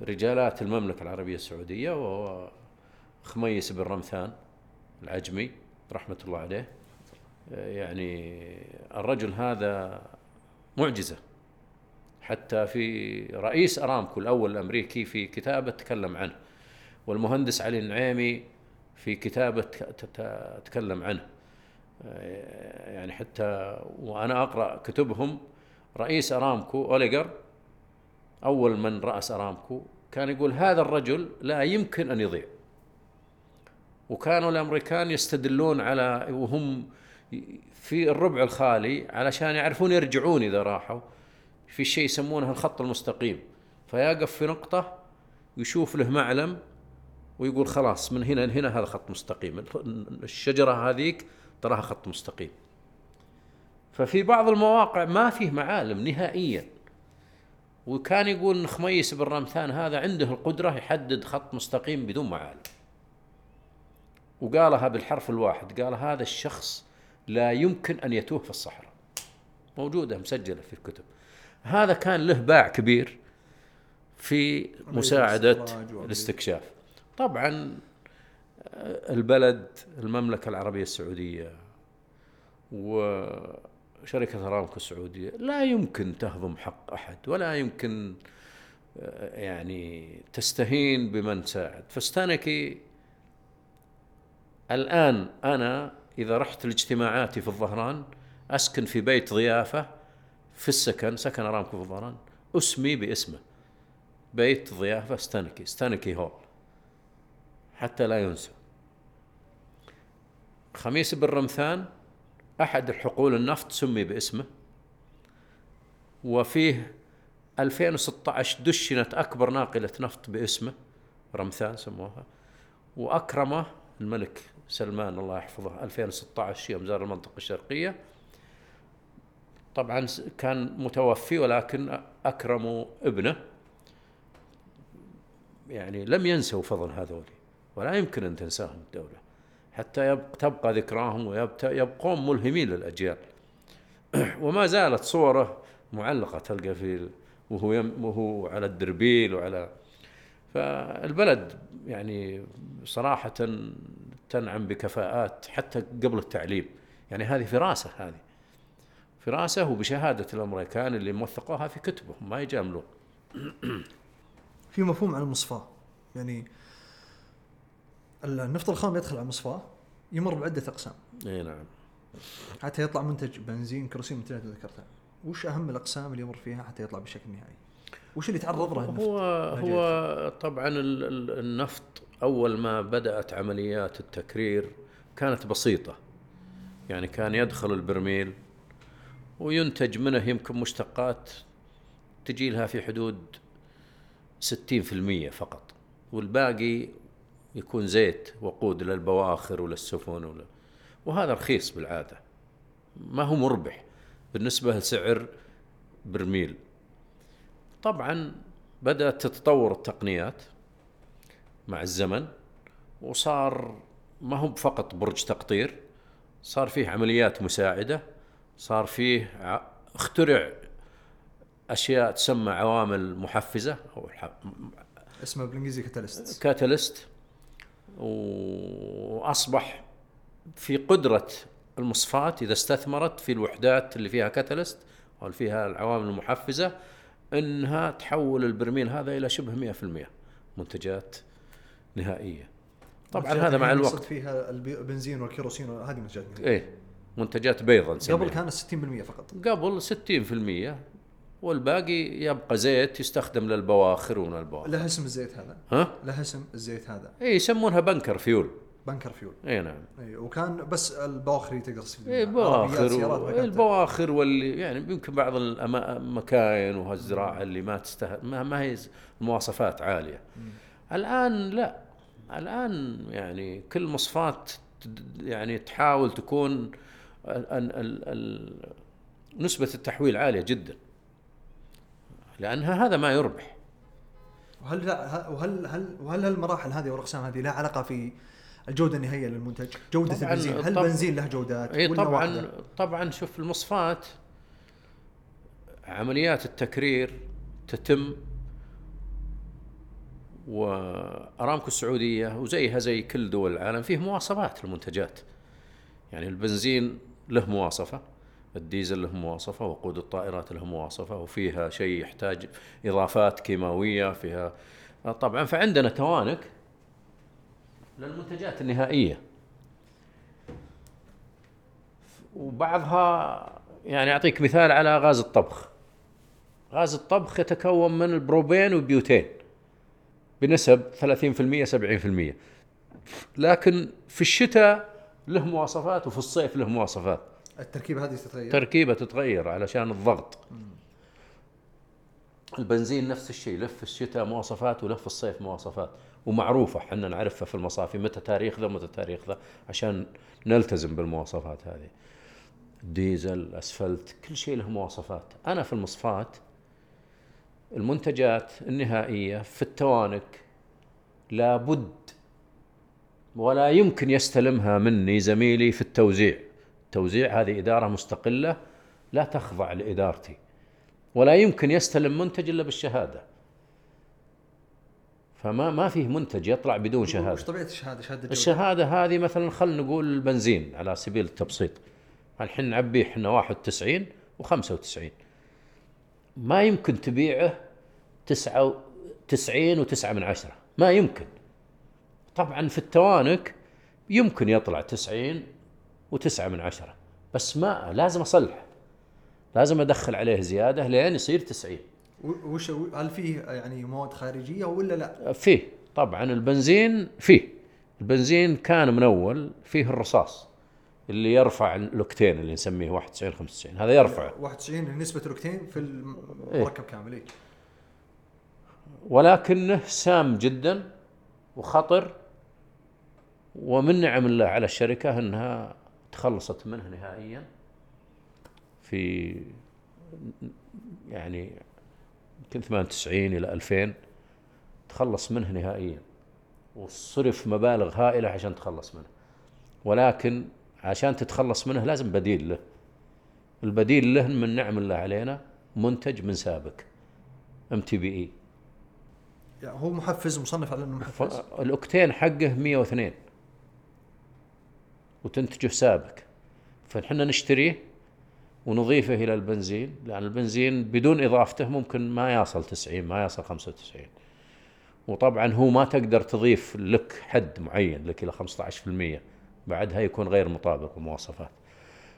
رجالات المملكة العربية السعودية وهو خميس بن رمثان العجمي رحمة الله عليه. يعني الرجل هذا معجزة. حتى في رئيس أرامكو الأول الأمريكي في كتابة تكلم عنه والمهندس علي النعيمي في كتابة تكلم عنه. يعني حتى وأنا أقرأ كتبهم رئيس أرامكو أوليجر أول من رأس أرامكو كان يقول هذا الرجل لا يمكن أن يضيع. وكانوا الأمريكان يستدلون على وهم في الربع الخالي علشان يعرفون يرجعون إذا راحوا في شيء يسمونه الخط المستقيم. فيقف في نقطة يشوف له معلم ويقول خلاص من هنا لهنا هذا خط مستقيم. الشجرة هذيك تراها خط مستقيم. ففي بعض المواقع ما فيه معالم نهائيا. وكان يقول ان خميس بن رمثان هذا عنده القدرة يحدد خط مستقيم بدون معالم. وقالها بالحرف الواحد قال هذا الشخص لا يمكن أن يتوه في الصحراء. موجودة مسجلة في الكتب. هذا كان له باع كبير في وعملية- الاستكشاف. طبعا آه، البلد المملكة العربية السعودية وشركة أرامكو السعودية لا يمكن تهضم حق أحد ولا يمكن آه، يعني تستهين بمن ساعد. فاستانكي الآن أنا إذا رحت لاجتماعاتي في الظهران أسكن في بيت ضيافة في السكن سكن أرامكو في الظهران أسمي باسمه. بيت ضيافة ستانكي ستانكي hall حتى لا ينسى. خميس بالرمثان أحد الحقول النفط سمي باسمه. وفيه 2016 دشنت أكبر ناقلة نفط باسمه رمثان سموها. وأكرمه الملك سلمان الله يحفظه 2016 يوم زار المنطقة الشرقية. طبعا كان متوفي ولكن أكرموا ابنه. يعني لم ينسوا فضل هذول ولا يمكن أن تنساهم الدولة. حتى تبقى ذكراهم ويبقون ملهمين للأجيال. وما زالت صوره معلقة تلقى في وهو يم وهو على الدربيل وعلى فالبلد يعني صراحة تنعم بكفاءات حتى قبل التعليم. يعني هذه فراسة هذه. فراسة وبشهادة الأمريكان اللي موثقوها في كتبهم ما يجاملون. في مفهوم عن المصفاة. يعني النفط الخام يدخل على المصفاة يمر بعدة أقسام. إي نعم. حتى يطلع منتج بنزين كيروسين مثل ما ذكرتها وش أهم الأقسام اللي يمر فيها حتى يطلع بشكل نهائي؟ وش اللي يتعرض له النفط؟ هو هو طبعا ال- ال- النفط أول ما بدأت عمليات التكرير كانت بسيطة. يعني كان يدخل البرميل وينتج منه يمكن مشتقات تجي لها في حدود 60% فقط. والباقي يكون زيت وقود للبواخر وللسفن ولا وهذا رخيص بالعادة. ما هو مربح. بالنسبة لسعر برميل. طبعا بدأت تتطور التقنيات مع الزمن وصار ما هو فقط برج تقطير صار فيه عمليات مساعدة صار فيه اخترع أشياء تسمى عوامل محفزة أو الح- اسمه بالإنجليزي كاتاليست كاتاليست وأصبح في قدرة المصفات إذا استثمرت في الوحدات اللي فيها كاتاليست أو اللي فيها العوامل المحفزة إنها تحول البرميل هذا إلى شبه 100% منتجات نهائية. طبعا هذا مع يقصد الوقت فيها البنزين والكيروسين هذه منتجات إيه منتجات بيضا نسميها. قبل كانت 60% فقط قبل 60% والباقي يبقى زيت يستخدم للبواخر ومن البواخر. لها اسم الزيت هذا؟ ها؟ لها اسم الزيت هذا؟ إيه يسمونها bunker fuel. bunker fuel. إي نعم. إي وكان بس البواخر تقدر تستخدم سيارات، بواخر البواخر واللي يعني يمكن بعض المكاين وهالزراعة اللي ما تسته ما, ما هي المواصفات عالية. الآن لا. الآن يعني كل مصفات يعني تحاول تكون ال ال ال نسبة التحويل عالية جدا. لأنها هذا ما يربح وهل لا وهل هل وهل هالمراحل هذه والاقسام هذه لها علاقة في الجودة النهائية للمنتج؟ جودة البنزين، هل البنزين له جودات؟ اي طبعا واحدة؟ طبعا شوف المصفات عمليات التكرير تتم وأرامكو السعودية وزيها زي كل دول العالم فيه مواصفات للمنتجات يعني البنزين له مواصفة الديزل له مواصفة وقود الطائرات له مواصفة وفيها شيء يحتاج إضافات كيماوية فيها طبعا فعندنا توانك للمنتجات النهائية. وبعضها يعني أعطيك مثال على غاز الطبخ. غاز الطبخ يتكون من البروبين والبيوتين بنسب 30% 70% لكن في الشتاء له مواصفات وفي الصيف له مواصفات. التركيبة هذه تتغير؟ تركيبة تتغير علشان الضغط. البنزين نفس الشيء له في الشتاء مواصفات وله في الصيف مواصفات. ومعروفة إحنا نعرفها في المصافي متى تاريخ ذا متى تاريخ ذا عشان نلتزم بالمواصفات هذه. ديزل أسفلت كل شيء له مواصفات. أنا في المصفات المنتجات النهائية في التوانك لابد ولا يمكن يستلمها مني زميلي في التوزيع. التوزيع هذه إدارة مستقلة لا تخضع لإدارتي ولا يمكن يستلم منتج إلا بالشهادة. فما ما فيه منتج يطلع بدون وش شهادة. طبيعة الشهادة شهادة جودة؟ الشهادة هذه مثلا خلينا نقول البنزين على سبيل التبسيط. الحين نعبيه إحنا 91 و95 ما يمكن تبيعه 99 و9 من عشرة. ما يمكن. طبعا في التوانك يمكن يطلع 90 و9 من عشرة. بس ما لازم اصلحه لازم أدخل عليه زيادة لين يصير 90 و- وش هل فيه يعني مواد خارجية ولا لا؟ فيه طبعا البنزين فيه. البنزين كان من أول فيه الرصاص اللي يرفع الاوكتين اللي نسميه 91 95 هذا يرفع. 91 نسبة الاوكتين في إيه. المركب كامل إيه؟ ولكنه سام جدا وخطر ومن نعم الله على الشركة إنها تخلصت منه نهائيا في يعني يمكن 98 إلى 2000 تخلص منه نهائيا وصرف مبالغ هائلة عشان تخلص منه. ولكن عشان تتخلص منه لازم بديل له. البديل له من نعم الله علينا منتج من سابق MTBE يعني هو محفز مصنف على إنه محفز؟ الأوكتين حقه 102 وتنتجه سابق فنحن نشتريه ونضيفه إلى البنزين لأن البنزين بدون إضافته ممكن ما يصل 90 ما يصل 95 وطبعا هو ما تقدر تضيف لك حد معين لك إلى 15% بعدها يكون غير مطابق للمواصفات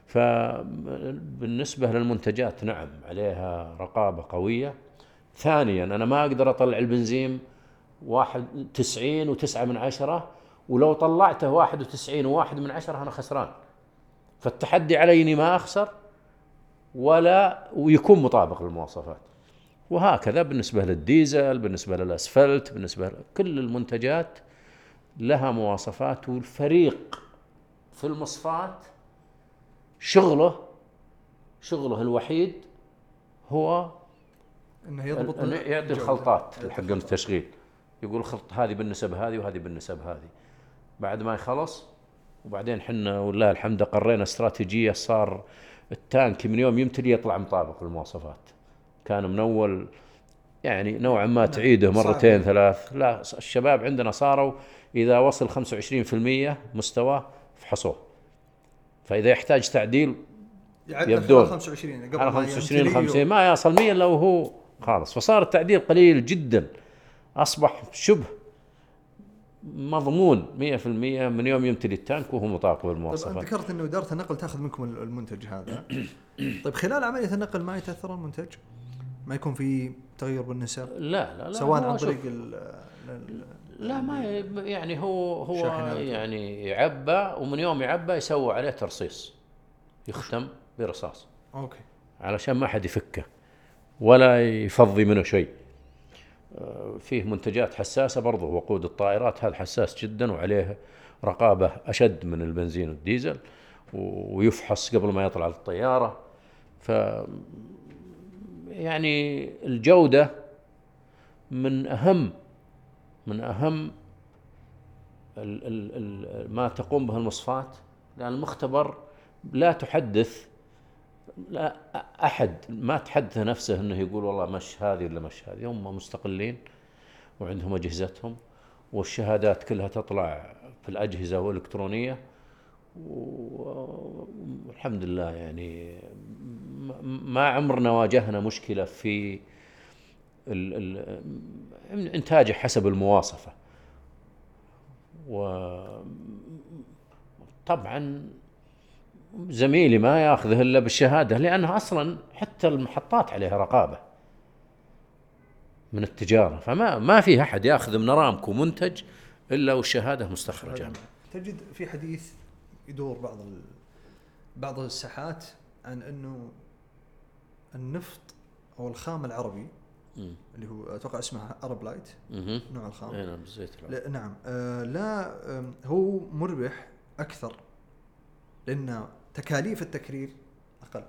فبالنسبة للمنتجات نعم عليها رقابة قوية. ثانيا أنا ما أقدر أطلع البنزين واحد تسعين وتسعة من عشرة. ولو طلعته واحد وتسعين وواحد من عشرة أنا خسران. فالتحدي علي إني ما أخسر ولا ويكون مطابق للمواصفات. وهكذا بالنسبة للديزل بالنسبة للأسفلت بالنسبة لكل المنتجات لها مواصفات والفريق في المصفات شغله شغله الوحيد هو إنه يضبط يعطي. الخلطات حق التشغيل. يقول الخلط هذه بالنسب هذه وهذه بالنسب هذه. بعد ما يخلص وبعدين حنا والله الحمد قرينا استراتيجية صار التانك من يوم يمتلي يطلع مطابق للمواصفات. كان من أول يعني نوعا ما تعيده صعب. مرتين ثلاث. لا الشباب عندنا صاروا إذا وصل 25% مستواه فحصوه. فإذا يحتاج تعديل يعني يبدون. 25 قبل على ما 25 يمتلي 50 ما يصل 100 إلا وهو خالص. فصار التعديل قليل جدا. أصبح شبه مضمون 100% من يوم يمتلي التانك وهو مطابق طيب بالمواصفات ذكرت إنه إدارة النقل تأخذ منكم المنتج هذا. طيب خلال عمليه النقل ما يتأثر المنتج؟ ما يكون في تغير بالنسب؟ لا لا لا سواء عن طريق ال- لا ما يعني هو هو. يعني يعبى ومن يوم يعبى يسوى عليه ترصيص. يختم برصاص. أوكي. علشان ما حد يفكه ولا يفضي منه شيء. فيه منتجات حساسة برضو وقود الطائرات هذا حساس جدا وعليه رقابة أشد من البنزين والديزل ويفحص قبل ما يطلع للطيارة. ف يعني الجودة من أهم من أهم ال ال ما تقوم به المصفات لأن المختبر لا تحدث لا أحد ما تحدث نفسه إنه يقول والله مش هذه ولا مش هذه. هم مستقلين وعندهم أجهزتهم والشهادات كلها تطلع في الأجهزة والالكترونيه والحمد لله يعني ما عمرنا واجهنا مشكلة في ال ال انتاجه حسب المواصفة. وطبعا زميلي ما ياخذه إلا بالشهادة لانها أصلا حتى المحطات عليها رقابة من التجارة فما ما في أحد ياخذ من ارامكو منتج إلا والشهادة مستخرجة تجد في حديث يدور بعض ال... بعض الساحات عن إنه النفط أو الخام العربي مم. اللي هو أتوقع اسمه Arab Light. نوع الخام أي نعم العربي. لا نعم آه لا آم، هو مربح أكثر لأن تكاليف التكرير أقل.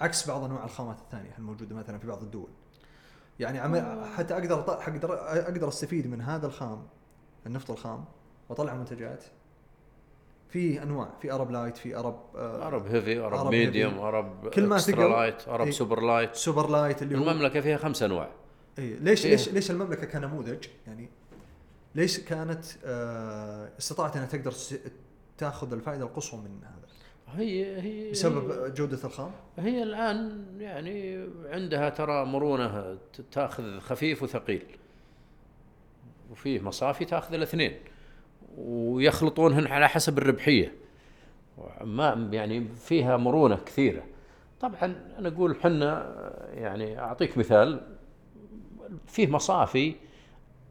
عكس بعض أنواع الخامات الثانية الموجوده مثلا في بعض الدول؟ يعني عم حتى أقدر أقدر أقدر أستفيد من هذا الخام النفط الخام وأطلع منتجات. في أنواع في Arab Light في ارب آه Arab Heavy Arab Arab Medium Heavy. Arab كل ما extra تقل- light Arab إيه. super light super light اللي هو المملكة فيها خمس أنواع. اي ليش إيه. ليش ليش المملكة كنموذج؟ يعني ليش كانت آه استطاعت أنها تقدر تاخذ الفائدة القصوى من هذا؟ هي هي بسبب جودة الخام؟ هي الآن يعني عندها ترى مرونة تأخذ خفيف وثقيل. وفيه مصافي تأخذ الاثنين. ويخلطونهن على حسب الربحية. ما يعني فيها مرونة كثيرة. طبعا أنا أقول حنا يعني أعطيك مثال. فيه مصافي.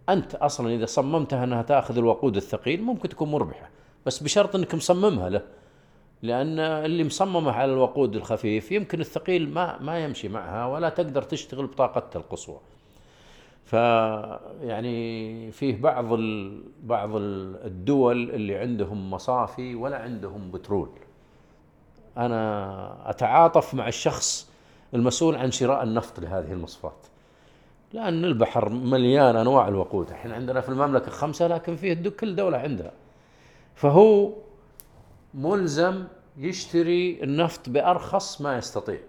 أنت أصلا إذا صممتها أنها تأخذ الوقود الثقيل ممكن تكون مربحة. بس بشرط أنك مصممها له. لأن اللي مصممة على الوقود الخفيف يمكن الثقيل ما ما يمشي معها ولا تقدر تشتغل بطاقتها القصوى. ف يعني فيه بعض ال... بعض ال- الدول اللي عندهم مصافي ولا عندهم بترول. أنا أتعاطف مع الشخص المسؤول عن شراء النفط لهذه المصفات. لأن البحر مليان أنواع الوقود، إحنا عندنا في المملكة خمسة لكن فيه كل دولة عندها. فهو ملزم يشتري النفط بأرخص ما يستطيع.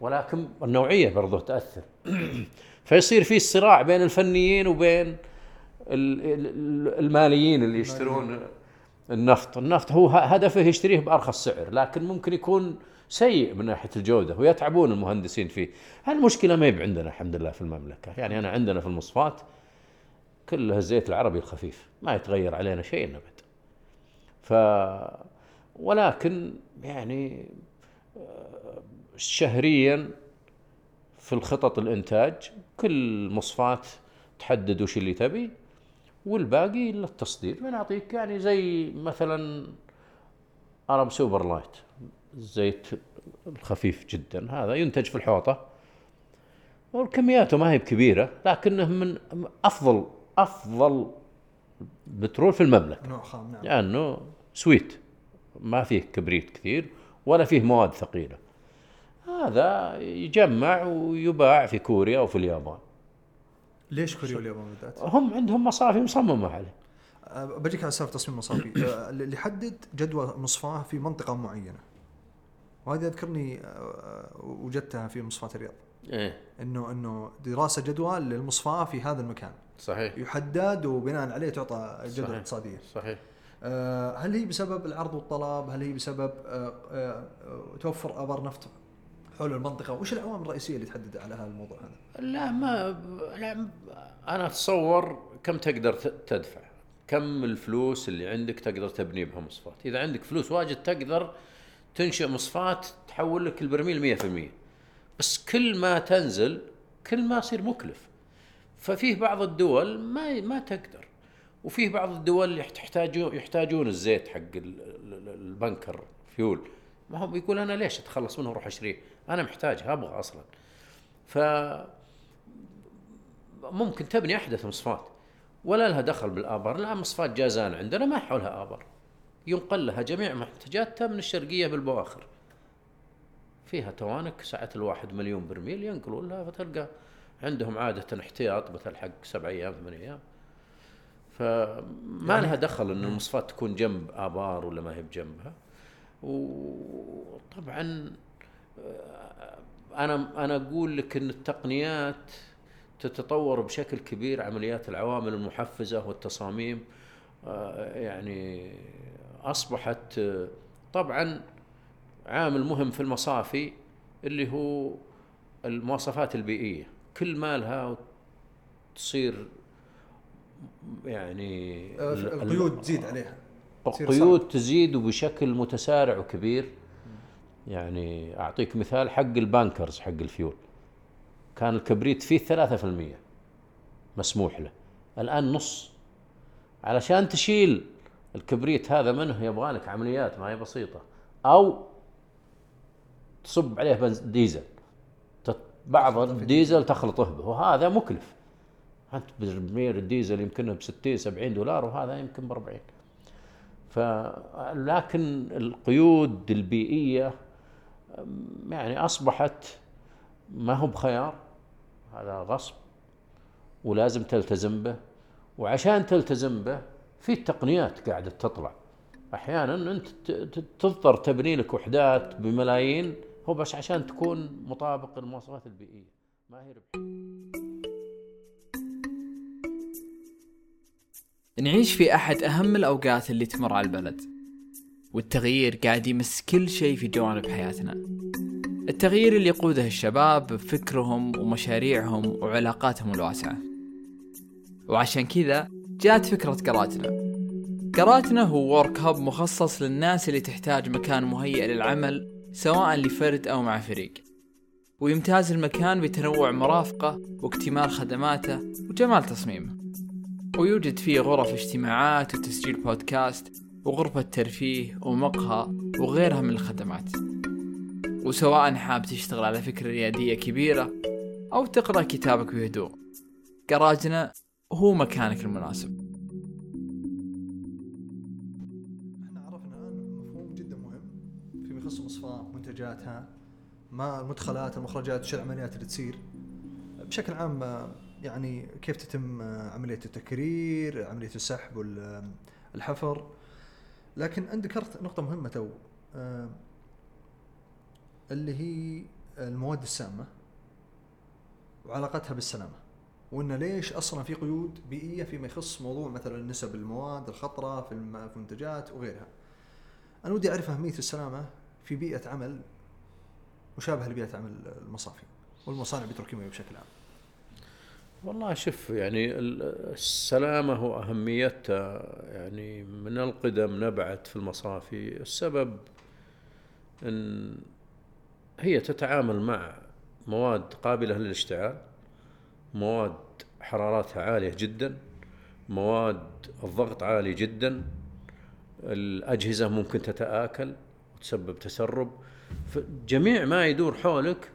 ولكن النوعية برضه تأثر. فيصير في صراع بين الفنيين وبين ال- ال- الماليين اللي يشترون النفط. النفط هو هدفه يشتريه بأرخص سعر لكن ممكن يكون سيء من ناحية الجودة ويتعبون المهندسين فيه. هالمشكلة ما هي عندنا الحمد لله في المملكة. يعني أنا عندنا في المصفات كلها الزيت العربي الخفيف ما يتغير علينا شيء أبد ف ولكن يعني آه، شهريا في الخطط الإنتاج كل مصفات تحدد وش اللي تبي والباقي للتصدير. بنعطيك يعني زي مثلا Arab Super Light الزيت الخفيف جدا هذا ينتج في الحوطة. والكمياته ما هي بكبيرة لكنه من أفضل أفضل بترول في المملكة. نوع خام نعم. لأنه sweet. ما فيه كبريت كثير ولا فيه مواد ثقيلة. هذا يجمع ويباع في كوريا أو في اليابان. ليش كوريا واليابان بالذات؟ هم عندهم مصافي مصممة عليه. أه، بجيك على سالفة تصميم مصافي. أه، اللي يحدد جدوى مصفاة في منطقة معينة. وهذه أذكرني أه، وجدتها في مصفاة الرياض. إيه. إنه إنه دراسة جدوى للمصفاة في هذا المكان. صحيح. يحدد وبناء عليه تعطى جدوى صحيح. اقتصادية. صحيح. أه، هل هي بسبب العرض والطلب؟ هل هي بسبب أه، أه، توفر آبار نفط حول المنطقة؟ وش العوامل الرئيسية اللي تحدد على هذا الموضوع هذا؟ لا ما لا أنا أتصور كم تقدر تدفع. كم الفلوس اللي عندك تقدر تبني بها مصفات؟ إذا عندك فلوس واجد تقدر تنشئ مصفات تحول لك البرميل 100% بس كل ما تنزل كل ما يصير مكلف. ففيه بعض الدول ما ما تقدر. وفيه بعض الدول اللي تحتاجون يحتاجون الزيت حق ال- ال- البنكر فيول. ما هو يقول أنا ليش أتخلص منه وأروح أشتريه؟ أنا محتاجها أبغى أصلا. ف ممكن تبني أحدث مصفات. ولا لها دخل بالآبر لا مصفات جازان عندنا ما حولها آبر. ينقل لها جميع منتجاتها من الشرقية بالبواخر. فيها توانك سعة الواحد مليون برميل ينقلون لها فتلقى عندهم عادة احتياط مثل حق سبع أيام ثمان أيام. فما لها دخل أن المصفات تكون جنب آبار ولا ما هي بجنبها. وطبعا آه، أنا أنا أقول لك أن التقنيات تتطور بشكل كبير عمليات العوامل المحفزة والتصاميم آه، يعني أصبحت آه، طبعا عامل مهم في المصافي اللي هو المواصفات البيئية. كل ما لها تصير يعني ال- القيود تزيد عليها قيود تزيد وبشكل متسارع وكبير. يعني أعطيك مثال حق ال bunkers حق الفيول. كان الكبريت فيه ثلاثة في المية مسموح له. الآن نص. علشان تشيل الكبريت هذا منه يبغى لك عمليات ما هي بسيطة. أو تصب عليه ديزل. بعض الديزل تخلطه به. وهذا مكلف. انت برميل الديزل يمكنه ب 60 70 دولار وهذا يمكن ب 40 ف لكن القيود البيئية يعني أصبحت ما هو بخيار هذا غصب ولازم تلتزم به. وعشان تلتزم به في تقنيات قاعدة تطلع. أحيانا أنت تضطر تبني لك وحدات بملايين هو بس عشان تكون مطابق للمواصفات البيئية. ما هي ربحية. نعيش في أحد أهم الأوقات اللي تمر على البلد. والتغيير قاعد يمس كل شيء في جوانب حياتنا. التغيير اللي يقوده الشباب بفكرهم ومشاريعهم وعلاقاتهم الواسعة. وعشان كذا جات فكرة قراتنا. قراتنا هو وورك هاب مخصص للناس اللي تحتاج مكان مهيئ للعمل سواء لفرد أو مع فريق. ويمتاز المكان بتنوع مرافقه واكتمال خدماته وجمال تصميمه. ويوجد فيه غرف اجتماعات وتسجيل بودكاست وغرفة ترفيه ومقهى وغيرها من الخدمات. وسواء حاب تشتغل على فكرة ريادية كبيرة أو تقرأ كتابك بهدوء جراجنا هو مكانك المناسب. إحنا عرفنا الان مفهوم جدا مهم فيما يخص مصفاة منتجاتها ما المدخلات المخرجات شو العمليات اللي تصير. بشكل عام يعني كيف تتم آه، عملية التكرير عملية السحب والحفر لكن انت ذكرت نقطة مهمة تو آه، اللي هي المواد السامة وعلاقتها بالسلامة وإن ليش أصلا في قيود بيئية فيما يخص موضوع مثلا نسب المواد الخطرة في المنتجات وغيرها. أنا ودي أعرف أهمية السلامة في بيئة عمل مشابهة لبيئة عمل المصافي والمصانع البتروكيماويه بشكل عام. والله شوف يعني ال- السلامة وأهميتها يعني من القدم نبعت في المصافي. السبب أن هي تتعامل مع مواد قابلة للاشتعال مواد حراراتها عالية جدا مواد الضغط عالي جدا الأجهزة ممكن تتآكل وتسبب تسرب. فجميع ما يدور حولك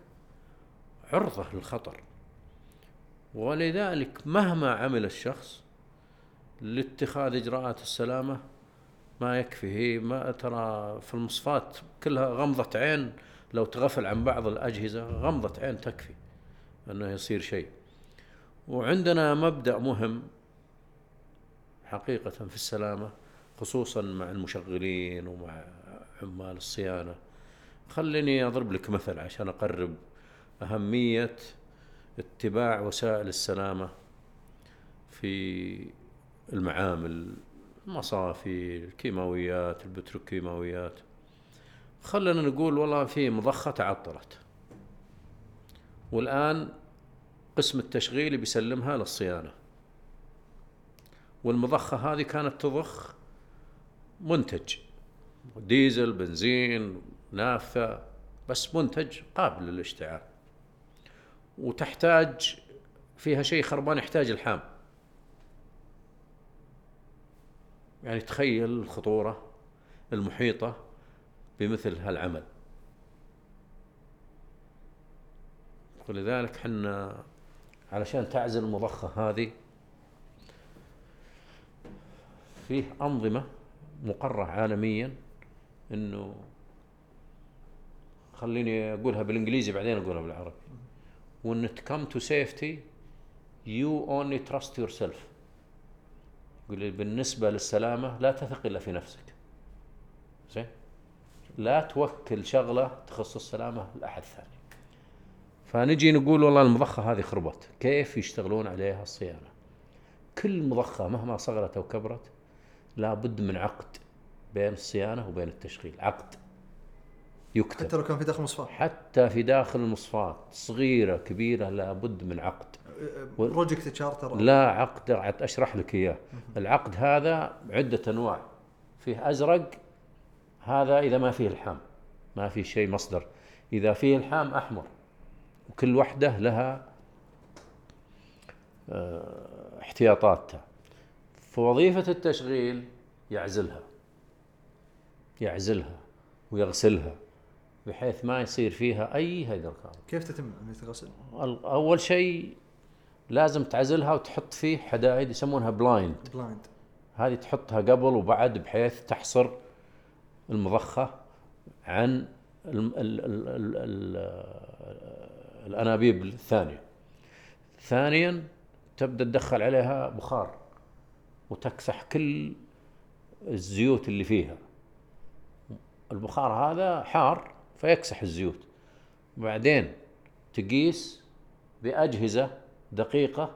عرضة للخطر. ولذلك مهما عمل الشخص لاتخاذ إجراءات السلامة ما يكفي. هي ما ترى في المصفات كلها غمضة عين لو تغفل عن بعض الأجهزة غمضة عين تكفي أنه يصير شيء. وعندنا مبدأ مهم حقيقة في السلامة خصوصا مع المشغلين ومع عمال الصيانة. خليني أضرب لك مثل عشان أقرب أهمية اتباع وسائل السلامة في المعامل المصافي الكيماويات البتروكيماويات. خلنا نقول والله في مضخة تعطلت. والآن قسم التشغيل بيسلمها للصيانة. والمضخة هذه كانت تضخ منتج. ديزل بنزين نافثة بس منتج قابل للاشتعال. وتحتاج فيها شيء خربان يحتاج الحام. يعني تخيل الخطورة المحيطة بمثل هالعمل. ولذلك حنا علشان تعزل المضخة هذه فيه أنظمة مقرة عالميا إنه خليني أقولها بالإنجليزي بعدين أقولها بالعربي. When it come to safety you only trust yourself. يقول لي بالنسبة للسلامة لا تثق إلا في نفسك. زين؟ لا توكل شغلة تخص السلامة لأحد ثاني. فنجي نقول والله المضخة هذه خربت. كيف يشتغلون عليها الصيانة؟ كل مضخة مهما صغرت أو كبرت لابد من عقد بين الصيانة وبين التشغيل. عقد. يكتب. حتى لو كان في داخل مصفاه حتى في داخل المصفاة. صغيرة كبيرة لابد من عقد. project charter لا أقعد أشرح لك إياه. العقد هذا عدة أنواع. فيه أزرق هذا إذا ما فيه لحام ما في شيء مصدر. إذا فيه لحام أحمر. وكل وحدة لها آه، احتياطاتها. فوظيفة التشغيل يعزلها. يعزلها ويغسلها. بحيث ما يصير فيها أي هيدروكاربون كيف تتم عمليه الغسل؟ ال- أول شيء لازم تعزلها وتحط فيه حدائد يسمونها blind blind هذه تحطها قبل وبعد بحيث تحصر المضخة عن ال ال ال ال ال الأنابيب الثانية. ثانيا تبدأ تدخل عليها بخار وتكسح كل الزيوت اللي فيها. البخار هذا حار فيكسح الزيوت. بعدين تقيس بأجهزة دقيقة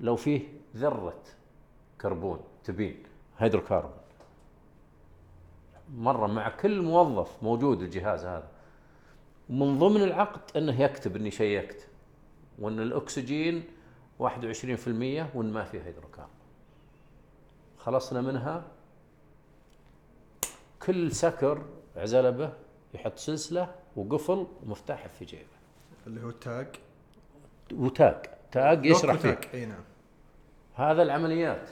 لو فيه ذرة كربون تبين هيدروكربون مرة مع كل موظف موجود الجهاز هذا. ومن ضمن العقد إنه يكتب إني شيكت وإن الأكسجين 21% وإن ما في هيدروكربون خلصنا منها كل سكر عزلبه يحط سلسلة وقفل ومفتاح في جيبه. اللي هو التاج وتاج. تاج يشرح فيك إي نعم. هذا العمليات.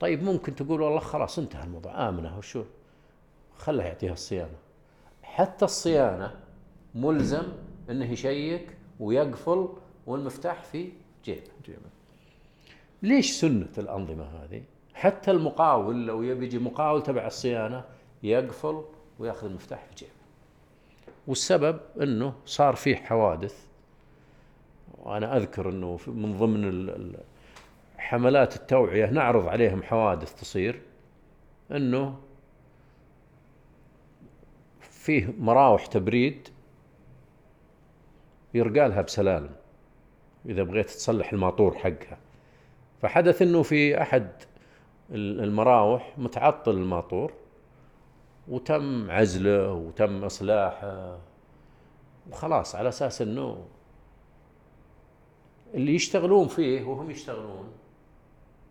طيب ممكن تقول والله خلاص انتهى الموضوع. آمنة وشو؟ خله يعطيها الصيانة. حتى الصيانة ملزم إنه يشيك ويقفل والمفتاح في جيبه. جيبه. ليش سنة الأنظمة هذه؟ حتى المقاول لو يبي يجي مقاول تبع الصيانة يقفل وياخذ المفتاح في جيبه. والسبب إنه صار فيه حوادث وأنا أذكر إنه من ضمن حملات التوعية نعرض عليهم حوادث تصير إنه فيه مراوح تبريد يرقالها بسلالم إذا بغيت تصلح الماطور حقها. فحدث إنه في أحد ال- المراوح متعطل الماطور وتم عزله وتم إصلاحه. وخلاص على أساس إنه اللي يشتغلون فيه وهم يشتغلون.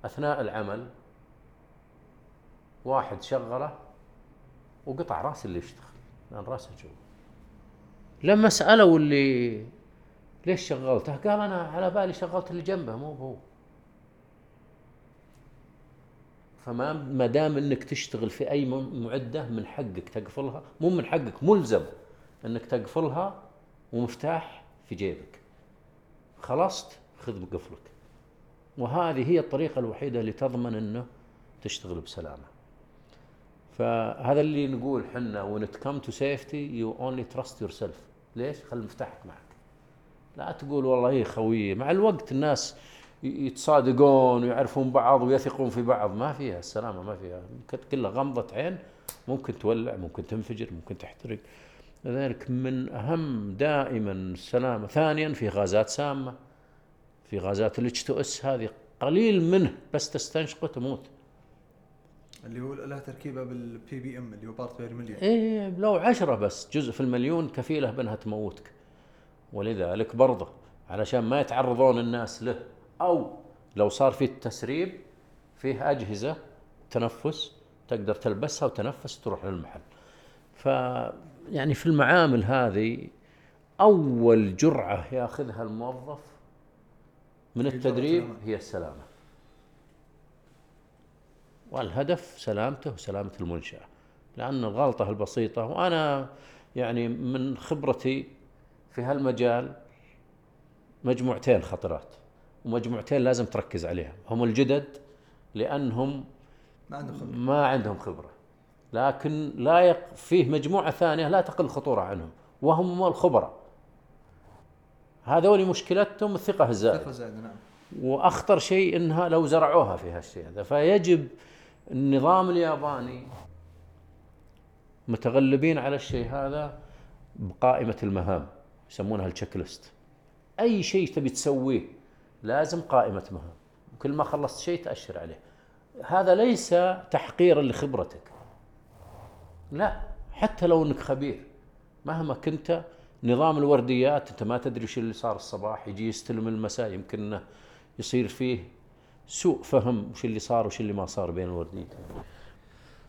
أثناء العمل واحد شغله وقطع رأس اللي يشتغل لأن رأسه جوا. لما سألوا اللي ليش شغلته؟ قال أنا على بالي شغلت اللي جنبه مو هو. فما ما دام إنك تشتغل في أي معدة من حقك تقفلها مو من حقك ملزم إنك تقفلها ومفتاح في جيبك. خلصت خذ بقفلك وهذه هي الطريقة الوحيدة اللي تضمن إنه تشتغل بسلامة. فهذا اللي نقول حنا when it come to safety you only trust yourself. ليش؟ خلي مفتاحك معك. لا تقول والله هي خوية مع الوقت الناس يتصادقون ويعرفون بعض ويثقون في بعض. ما فيها السلامة ما فيها. كلها غمضة عين. ممكن تولع ممكن تنفجر ممكن تحترق. لذلك من أهم دائما السلامة. ثانيا في غازات سامة. في غازات ال H2S. هذه قليل منه بس تستنشقه تموت اللي هو لها تركيبة بال PPM اللي هو part per million إيه لو عشرة بس جزء في المليون كفيلة بأنها تموتك. ولذلك برضه علشان ما يتعرضون الناس له. أو لو صار في التسريب فيه أجهزة تنفس تقدر تلبسها وتنفس تروح للمحل. ف يعني في المعامل هذه أول جرعة ياخذها الموظف من التدريب. هي السلامة. والهدف سلامته وسلامة المنشأة. لأن الغلطة البسيطة وأنا يعني من خبرتي في هالمجال مجموعتين خطرات. ومجموعتين لازم تركز عليهم هم الجدد لأنهم ما عنده خبرة. ما عندهم خبرة. لكن لا يق... فيه مجموعة ثانية لا تقل خطورة عنهم وهم الخبراء. هذول مشكلتهم الثقة الزائدة. ثقه زائده نعم. وأخطر شيء إنها لو زرعوها في هالشيء هذا. فيجب النظام الياباني متغلبين على الشيء هذا بقائمة المهام يسمونها التشيك ليست. أي شيء تبي تسويه لازم قائمة مهام كل ما خلصت شيء تأشر عليه. هذا ليس تحقيرا لخبرتك. لا حتى لو إنك خبير. مهما كنت نظام الورديات أنت ما تدري وش اللي صار الصباح يجي يستلم المساء يمكن إنه يصير فيه سوء فهم وش اللي صار وش اللي ما صار بين الورديتين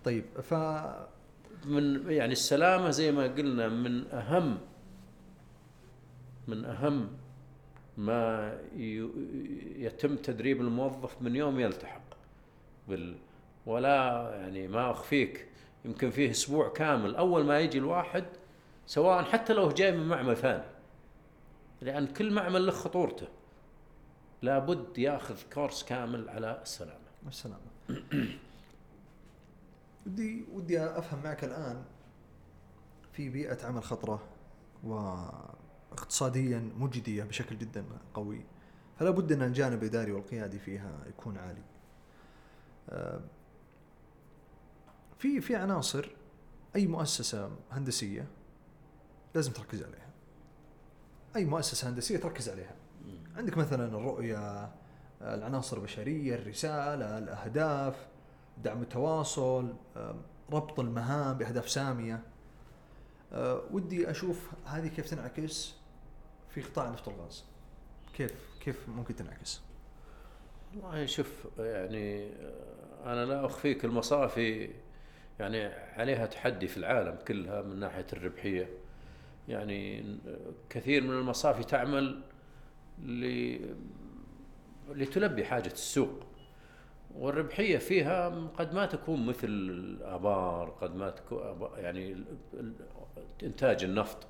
طيب ف من يعني السلامة زي ما قلنا من أهم من أهم ما يتم تدريب الموظف من يوم يلتحق. بال ولا يعني ما أخفيك. يمكن فيه أسبوع كامل. أول ما يجي الواحد سواء حتى لو جاي من معمل ثاني. لأن كل معمل له خطورته. لابد يأخذ كورس كامل على السلامة. السلامة. ودي ودي أفهم معك الآن في بيئة عمل خطرة واقتصاديا مجدية بشكل جدا قوي فلا بد أن الجانب الإداري والقيادي فيها يكون عالي. آه، في في عناصر أي مؤسسة هندسية لازم تركز عليها. أي مؤسسة هندسية تركز عليها. عندك مثلا الرؤية آه، العناصر البشرية الرسالة الأهداف دعم التواصل آه، ربط المهام بأهداف سامية آه، ودي أشوف هذه كيف تنعكس في قطاع نفط الغاز. كيف كيف ممكن تنعكس؟ والله شوف يعني أنا لا أخفيك المصافي يعني عليها تحدي في العالم كلها من ناحية الربحية. يعني كثير من المصافي تعمل ل لتلبي حاجة السوق. والربحية فيها قد ما تكون مثل الآبار قد ما تكون يعني إنتاج النفط.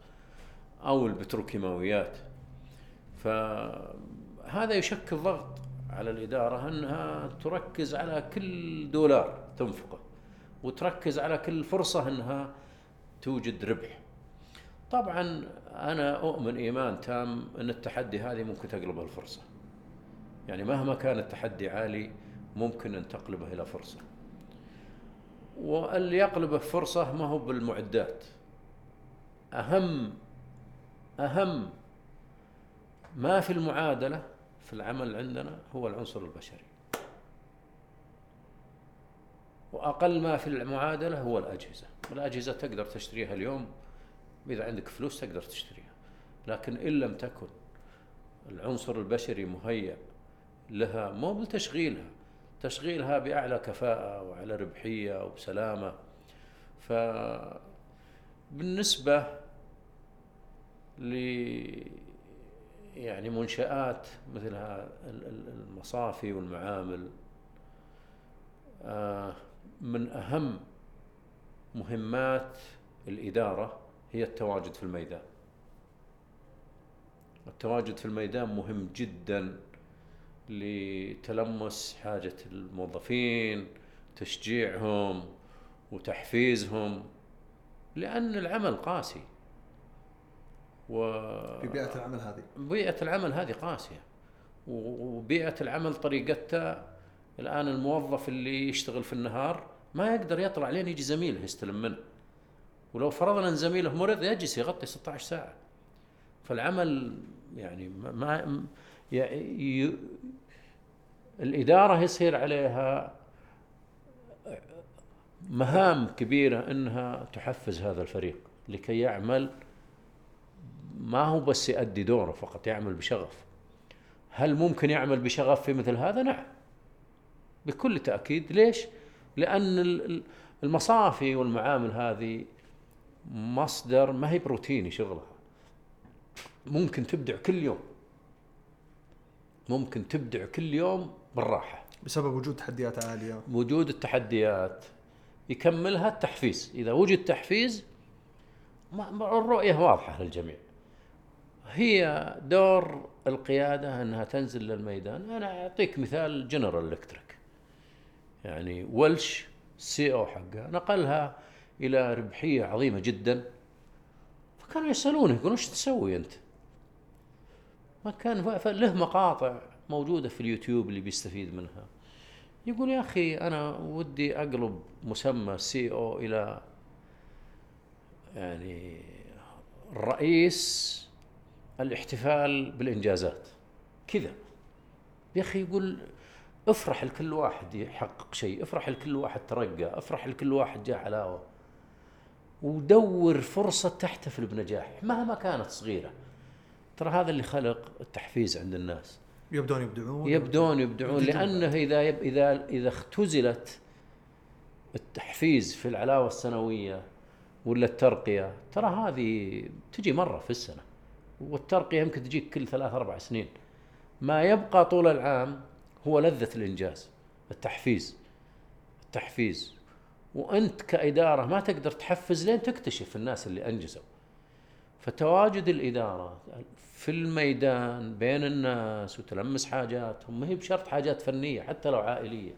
أو البتروكيماويات. فهذا يشكل ضغط على الإدارة أنها تركز على كل دولار تنفقه وتركز على كل فرصة أنها توجد ربح. طبعا أنا أؤمن إيمان تام أن التحدي هذه ممكن تقلبها الفرصة. يعني مهما كان التحدي عالي ممكن أن تقلبه إلى فرصة. واللي يقلبه فرصة ما هو بالمعدات. أهم أهم ما في المعادلة في العمل عندنا هو العنصر البشري. وأقل ما في المعادلة هو الأجهزة. الأجهزة تقدر تشتريها اليوم إذا عندك فلوس تقدر تشتريها. لكن إن لم تكن العنصر البشري مهيأ لها مو بتشغيلها. تشغيلها بأعلى كفاءة وعلى ربحية وبسلامة. فبالنسبة يعني منشآت مثل المصافي والمعامل. آه، من أهم مهمات الإدارة هي التواجد في الميدان. التواجد في الميدان مهم جدا لتلمس حاجة الموظفين تشجيعهم وتحفيزهم لأن العمل قاسي. و في بيئة العمل هذه. بيئة العمل هذه قاسية. و- وبيئة العمل طريقتها الآن الموظف اللي يشتغل في النهار ما يقدر يطلع لين يجي زميله يستلم منه. ولو فرضنا إن زميله مرض يجلس يغطي 16 ساعة. فالعمل يعني ما, ما ي- الإدارة يصير عليها مهام كبيرة إنها تحفز هذا الفريق لكي يعمل ما هو بس يؤدي دوره فقط يعمل بشغف. هل ممكن يعمل بشغف في مثل هذا؟ نعم. بكل تأكيد. ليش؟ لأن ال- ال- المصافي والمعامل هذه مصدر ما هي بروتيني شغلها. ممكن تبدع كل يوم. ممكن تبدع كل يوم بالراحة. بسبب وجود تحديات عالية. وجود التحديات. يكملها التحفيز. إذا وجد تحفيز الرؤية واضحة للجميع. هي دور القيادة أنها تنزل للميدان. أنا أعطيك مثال جنرال إلكتريك يعني ولش ال CEO حقه نقلها إلى ربحية عظيمة جدا. فكانوا يسألونه يقولون إيش تسوي أنت؟ ما كان له مقاطع موجودة في اليوتيوب اللي بيستفيد منها. يقول يا أخي أنا ودي أقلب مسمى CEO إلى يعني رئيس الاحتفال بالإنجازات. كذا. يا أخي يقول افرح لكل واحد يحقق شيء افرح لكل واحد ترقى افرح لكل واحد جاء حلاوة. ودور فرصة تحتفل بنجاح مهما كانت صغيرة. ترى هذا اللي خلق التحفيز عند الناس. يبدون يبدعون. يبدون يبدعون. لأنه إذا يب إذا إذا اختزلت التحفيز في العلاوة السنوية ولا الترقية ترى هذه تجي مرة في السنة. والترقية يمكن تجيك كل ثلاث أربع سنين. ما يبقى طول العام هو لذة الإنجاز التحفيز التحفيز. وأنت كإدارة ما تقدر تحفز لين تكتشف الناس اللي أنجزوا. فتواجد الإدارة في الميدان بين الناس وتلمس حاجاتهم ما هي بشرط حاجات فنية حتى لو عائلية.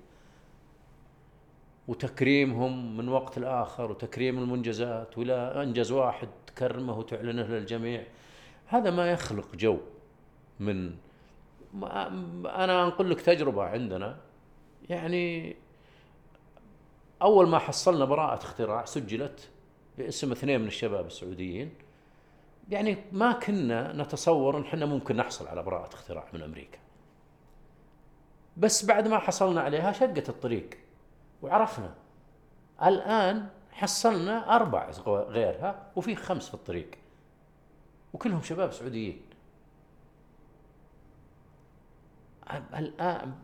وتكريمهم من وقت لآخر وتكريم المنجزات ولا أنجز واحد تكرمه وتعلنه للجميع. هذا ما يخلق جو من ما أنا أنقل لك تجربة عندنا. يعني أول ما حصلنا براءة اختراع سجلت باسم اثنين من الشباب السعوديين. يعني ما كنا نتصور إن إحنا ممكن نحصل على براءة اختراع من أمريكا. بس بعد ما حصلنا عليها شقت الطريق وعرفنا. الآن حصلنا أربع غيرها وفي خمس في الطريق. وكلهم شباب سعوديين. الآن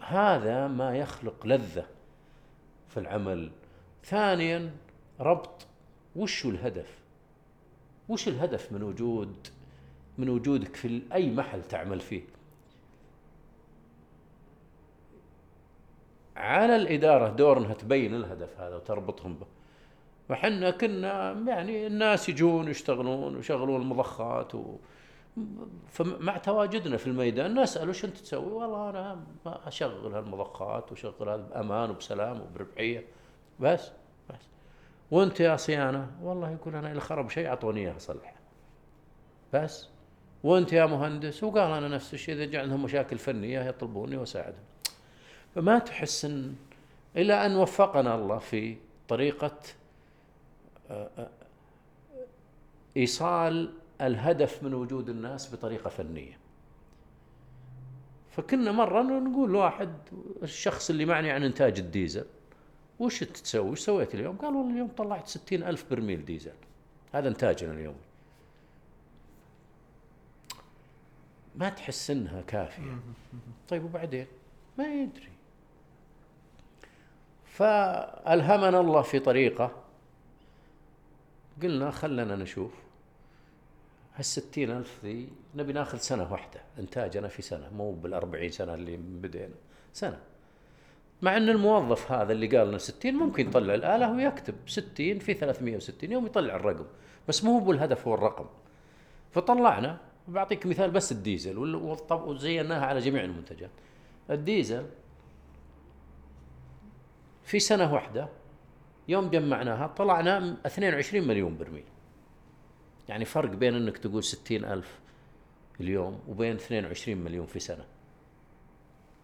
هذا ما يخلق لذة في العمل. ثانيا ربط وش الهدف؟ وش الهدف من وجود من وجودك في أي محل تعمل فيه؟ على الإدارة دور أنها تبين الهدف هذا وتربطهم به. وحنا كنا يعني الناس يجون يشتغلون ويشغلون المضخات و فمع تواجدنا في الميدان. نسأل وش أنت تسوي؟ والله أنا أشغل هالمضخات وأشغلها بأمان وبسلام وبربحية. بس بس. وأنت يا صيانة؟ والله يقول أنا إذا خرب شيء أعطوني إياه أصلحه بس. وأنت يا مهندس؟ وقال أنا نفس الشيء إذا جاء عندهم مشاكل فنية يطلبوني وأساعدهم. فما تحس إن إلى أن وفقنا الله في طريقة إيصال الهدف من وجود الناس بطريقة فنية فكنا مرة نقول لواحد الشخص اللي معني عن إنتاج الديزل وش تسوي؟ وش سويت اليوم؟ قال والله اليوم طلعت ستين ألف برميل ديزل هذا إنتاجنا اليوم ما تحس إنها كافية طيب وبعدين؟ ما يدري فألهمنا الله في طريقة قلنا خلنا نشوف. هالستين ألف ذي نبي ناخذ سنة واحدة إنتاجنا في سنة مو بالأربعين سنة اللي بدينا سنة. مع أن الموظف هذا اللي قال لنا 60 ممكن يطلع الآلة ويكتب 60 في 360 يوم يطلع الرقم بس مو هو الهدف هو الرقم. فطلعنا بعطيك مثال بس الديزل وزيناها على جميع المنتجات. الديزل في سنة واحدة يوم جمعناها طلعنا 22 مليون برميل. يعني فرق بين إنك تقول 60 ألف اليوم وبين 22 مليون في سنة.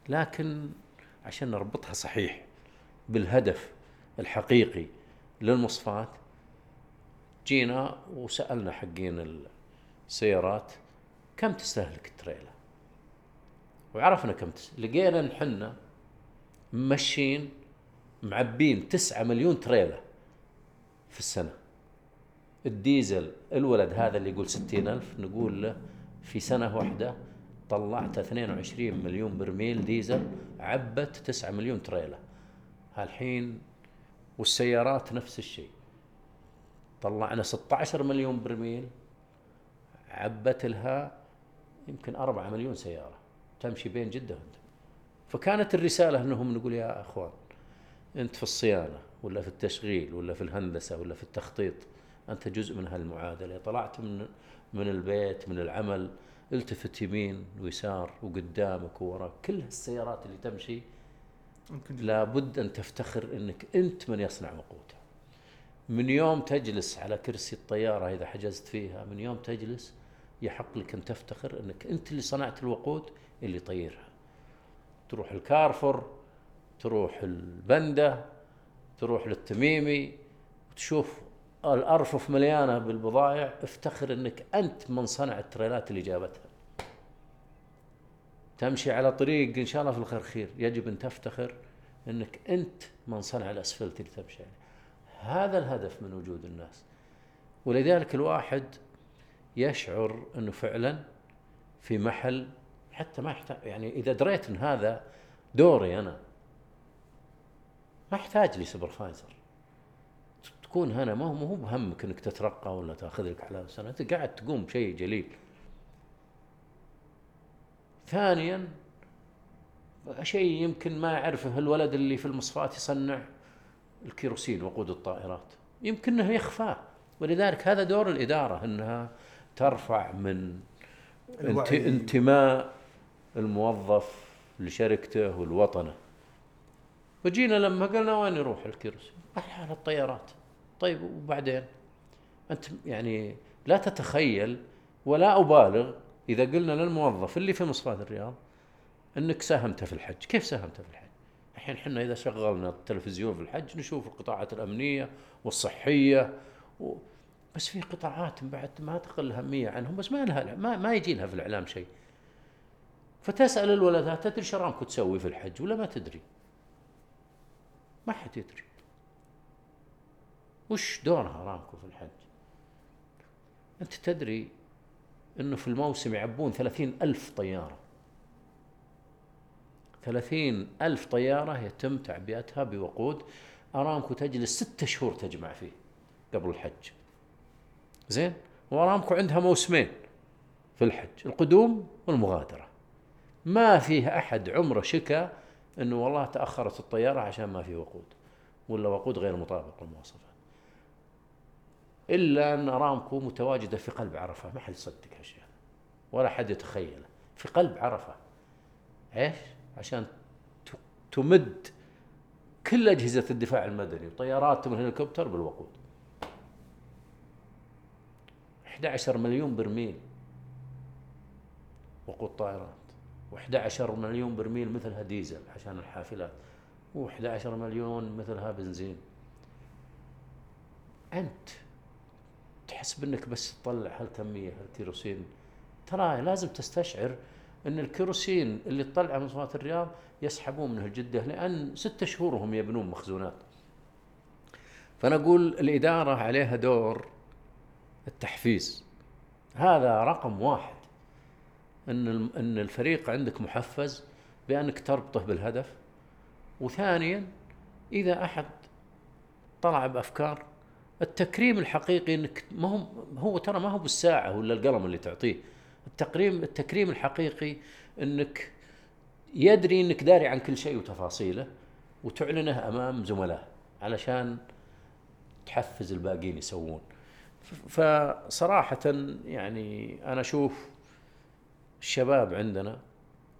لكن عشان نربطها صحيح بالهدف الحقيقي للمصفاة جينا وسألنا حقين السيارات كم تستهلك التريلا؟ وعرفنا كم تستهلك لقينا إن حنا ممشين معبين تسعة مليون تريلا في السنة. الديزل الولد هذا اللي يقول ستين ألف نقول له في سنة واحدة طلعت 22 مليون برميل ديزل عبت 9 مليون تريلا هالحين والسيارات نفس الشيء. طلعنا 16 مليون برميل عبت لها يمكن 4 مليون سيارة. تمشي بين جدة وهند فكانت الرسالة إنهم نقول يا أخوان أنت في الصيانة ولا في التشغيل ولا في الهندسة ولا في التخطيط أنت جزء من هالمعادلة. طلعت من من البيت من العمل التفت يمين ويسار وقدامك ووراك. كل هالسيارات اللي تمشي لابد أن تفتخر إنك أنت من يصنع وقودها من يوم تجلس على كرسي الطيارة إذا حجزت فيها من يوم تجلس يحق لك أن تفتخر إنك أنت اللي صنعت الوقود اللي طيرها تروح الكارفور تروح البندة تروح للتميمي وتشوف الارفف مليانة بالبضائع. افتخر إنك أنت من صنع التريلات اللي جابتها. تمشي على طريق إن شاء الله في الخير خير. يجب أن تفتخر إنك أنت من صنع الأسفلت اللي تمشي عليه. هذا الهدف من وجود الناس. ولذلك الواحد يشعر إنه فعلا في محل حتى ما يحتاج. يعني إذا دريت إن هذا دوري أنا ما أحتاج لي سوبرفايزر تكون هنا ما هو مو بهمك إنك تترقى ولا تأخذ لك على سنه أنت قاعد تقوم بشيء جليل. ثانيا شيء يمكن ما يعرفه الولد اللي في المصفات يصنع الكيروسين وقود الطائرات؟ يمكن إنه يخفى. ولذلك هذا دور الإدارة إنها ترفع من انتماء الموظف لشركته والوطنه وجينا لما قلنا وين يروح الكيروسين؟ على الطيارات طيب وبعدين أنت يعني لا تتخيل ولا أبالغ إذا قلنا للموظف اللي في مصفاة الرياض إنك ساهمت في الحج، كيف ساهمت في الحج؟ الحين إحنا إذا شغلنا التلفزيون في الحج نشوف القطاعات الأمنية والصحية و... بس في قطاعات بعد ما تقل اهميه عنهم بس ما لها ما, ما يجي لها في الإعلام شيء. فتسأل الولد تدري ارامكو تسوي في الحج ولا ما تدري ما حد يدري. وش دورها ارامكو في الحج؟ أنت تدري إنه في الموسم يعبون ثلاثين ألف طيارة. ثلاثين ألف طيارة يتم تعبئتها بوقود أرامكو تجلس ستة شهور تجمع فيه قبل الحج. زين؟ وأرامكو عندها موسمين في الحج القدوم والمغادرة. ما فيه أحد عمره شكا أنه والله تأخرت الطيارة عشان ما في وقود ولا وقود غير مطابق للمواصفات. إلا أن أرامكو متواجدة في قلب عرفة ما حد يصدق هالشيء ولا حد يتخيله. في قلب عرفة. إيش؟ عشان تمد كل أجهزة الدفاع المدني وطيارات من الهليكوبتر بالوقود. 11 مليون برميل وقود طائرات. و11 مليون برميل مثلها ديزل عشان الحافلات و11 مليون مثلها بنزين. أنت تحسب انك بس تطلع هالكمية هالكيروسين؟ ترى لازم تستشعر إن الكيروسين اللي تطلعه من صفات الرياض يسحبون منه الجده لأن ستة شهور هم يبنون مخزونات. فانا أقول الإدارة عليها دور التحفيز. هذا رقم واحد. إن إن الفريق عندك محفز بأنك تربطه بالهدف. وثانيا إذا أحد طلع بأفكار التكريم الحقيقي إنك ما هو هو ترى ما هو بالساعة ولا القلم اللي تعطيه. التقريم التكريم الحقيقي إنك يدري إنك داري عن كل شيء وتفاصيله وتعلنه أمام زملائه علشان تحفز الباقيين يسوون. فصراحة يعني أنا أشوف الشباب عندنا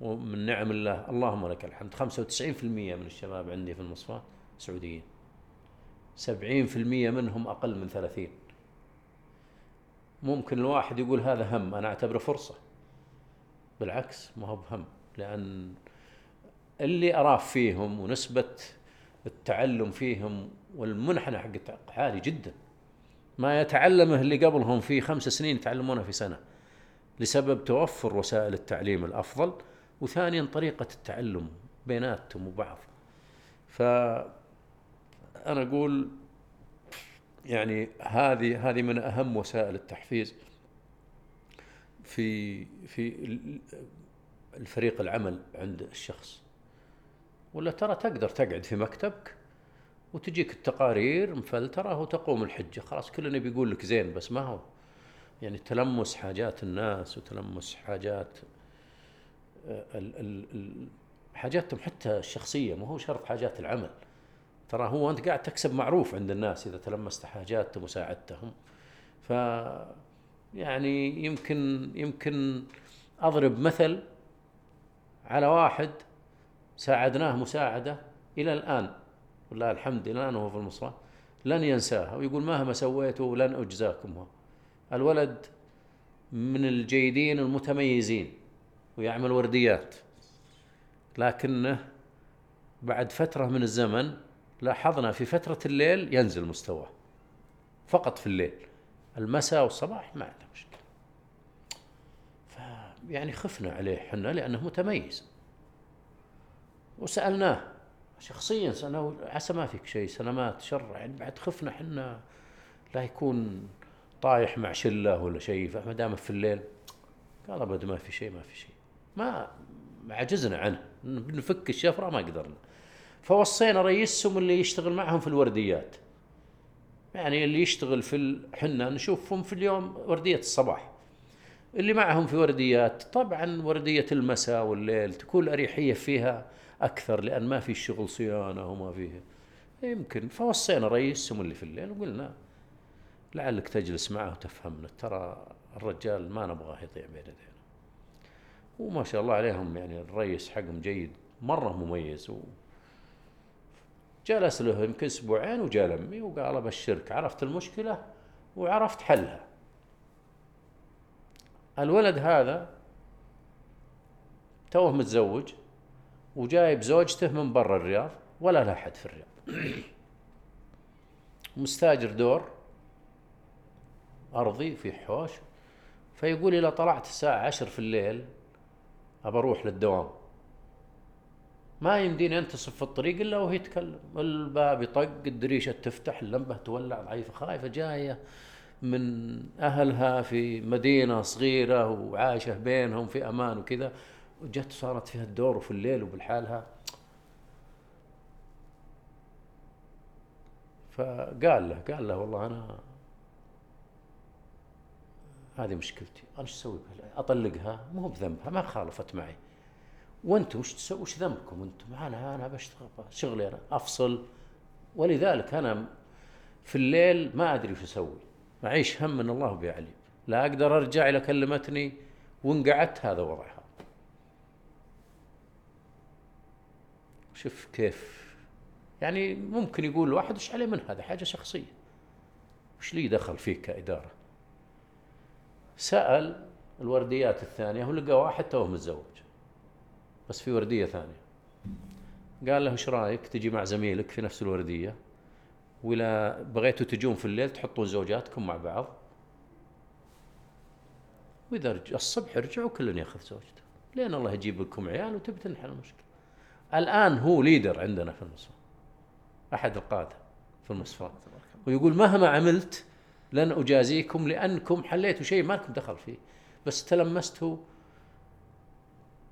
ومن نعم الله اللهم لك الحمد. 95% من الشباب عندي في المصفاة سعوديين. 70% منهم أقل من 30 ممكن الواحد يقول هذا هم أنا أعتبره فرصة. بالعكس ما هو بهم لأن اللي أراه فيهم ونسبة التعلم فيهم والمنحنى حق عالي جدا. ما يتعلمه اللي قبلهم في خمس سنين يتعلمونه في سنة. لسبب توفر وسائل التعليم الأفضل وثانيا طريقة التعلم بيناتهم وبعض. ف أنا أقول يعني هذه هذه من أهم وسائل التحفيز في في الفريق العمل عند الشخص. ولا ترى تقدر تقعد في مكتبك وتجيك التقارير مفلترة وتقوم الحجة. خلاص كلنا بيقول لك زين بس ما هو. يعني تلمس حاجات الناس وتلمس حاجات آه، ال ال حاجاتهم حتى الشخصية ما هو شرط حاجات العمل. ترى هو أنت قاعد تكسب معروف عند الناس إذا تلمست حاجاتهم وساعدتهم. ف يعني يمكن يمكن أضرب مثل على واحد ساعدناه مساعدة إلى الآن ولله الحمد الان وهو في المصرى لن ينساها ويقول مهما سويته لن أجزاكم. الولد من الجيدين المتميزين ويعمل ورديات. لكنه بعد فترة من الزمن لاحظنا في فترة الليل ينزل مستواه. فقط في الليل. المساء والصباح ما عنده مشكلة. يعني خفنا عليه حنا لأنه متميز. وسألناه شخصيا أنا عسى ما فيك شيء سلامات شر يعني بعد خفنا إحنا لا يكون طايح مع شلة ولا شيء فما دام في الليل قال أبد ما في شيء ما في شيء. ما عجزنا عنه نفك الشفرة ما قدرنا. فوصينا رئيسهم اللي يشتغل معهم في الورديات. يعني اللي يشتغل في حنا نشوفهم في اليوم وردية الصباح. اللي معهم في ورديات طبعا وردية المساء والليل تكون الأريحية فيها أكثر لأن ما في شغل صيانة وما فيه. يمكن فوصينا رئيسهم اللي في الليل وقلنا لعلك تجلس معه وتفهمنا ترى الرجال ما نبغاه يضيع بين يدينا. وما شاء الله عليهم يعني الرئيس حقهم جيد مرة مميز و جلس له يمكن أسبوعين وجاء لمي وقال أبشرك عرفت المشكلة وعرفت حلها. الولد هذا توه متزوج وجايب زوجته من برا الرياض ولا له أحد في الرياض. مستاجر دور أرضي في حوش. فيقول إذا طلعت الساعة عشر في الليل ابى أروح للدوام. ما يمديني أنتصف في الطريق إلا وهي تكلم. الباب يطق الدريشة تفتح اللمبة تولع ضعيفة خايفة جاية من أهلها في مدينة صغيرة وعايشة بينهم في أمان وكذا. وجت صارت فيها الدور وفي الليل وبالحالها فقال له قال له والله أنا هذه مشكلتي أنا إيش أسوي بها؟ أطلقها؟ مو بذنبها ما خالفت معي. وأنتم وش تسوي وش ذنبكم أنتم؟ أنا أنا بشتغل شغلي أنا أفصل. ولذلك أنا في الليل ما أدري وش أسوي. أعيش هم من الله بيعلم لا أقدر أرجع إلى كلمتني وان قعدت هذا وضعها شوف كيف. يعني ممكن يقول الواحد إيش عليه من هذا؟ حاجة شخصية. وش لي دخل فيك كإدارة؟ سأل الورديات الثانية ولقى واحد توه متزوج بس في وردية ثانية. قال له إيش رأيك تجي مع زميلك في نفس الوردية؟ ولا بغيتوا تجون في الليل تحطون زوجاتكم مع بعض. وإذا رجع الصبح رجعوا كل يأخذ زوجته. لين الله يجيب لكم عيال وتبي تنحل المشكلة. الآن هو ليدر عندنا في المصفى أحد القادة في المصفى. ويقول مهما عملت لن أجازيكم لأنكم حليتوا شيء ما لكم دخل فيه. بس تلمستوا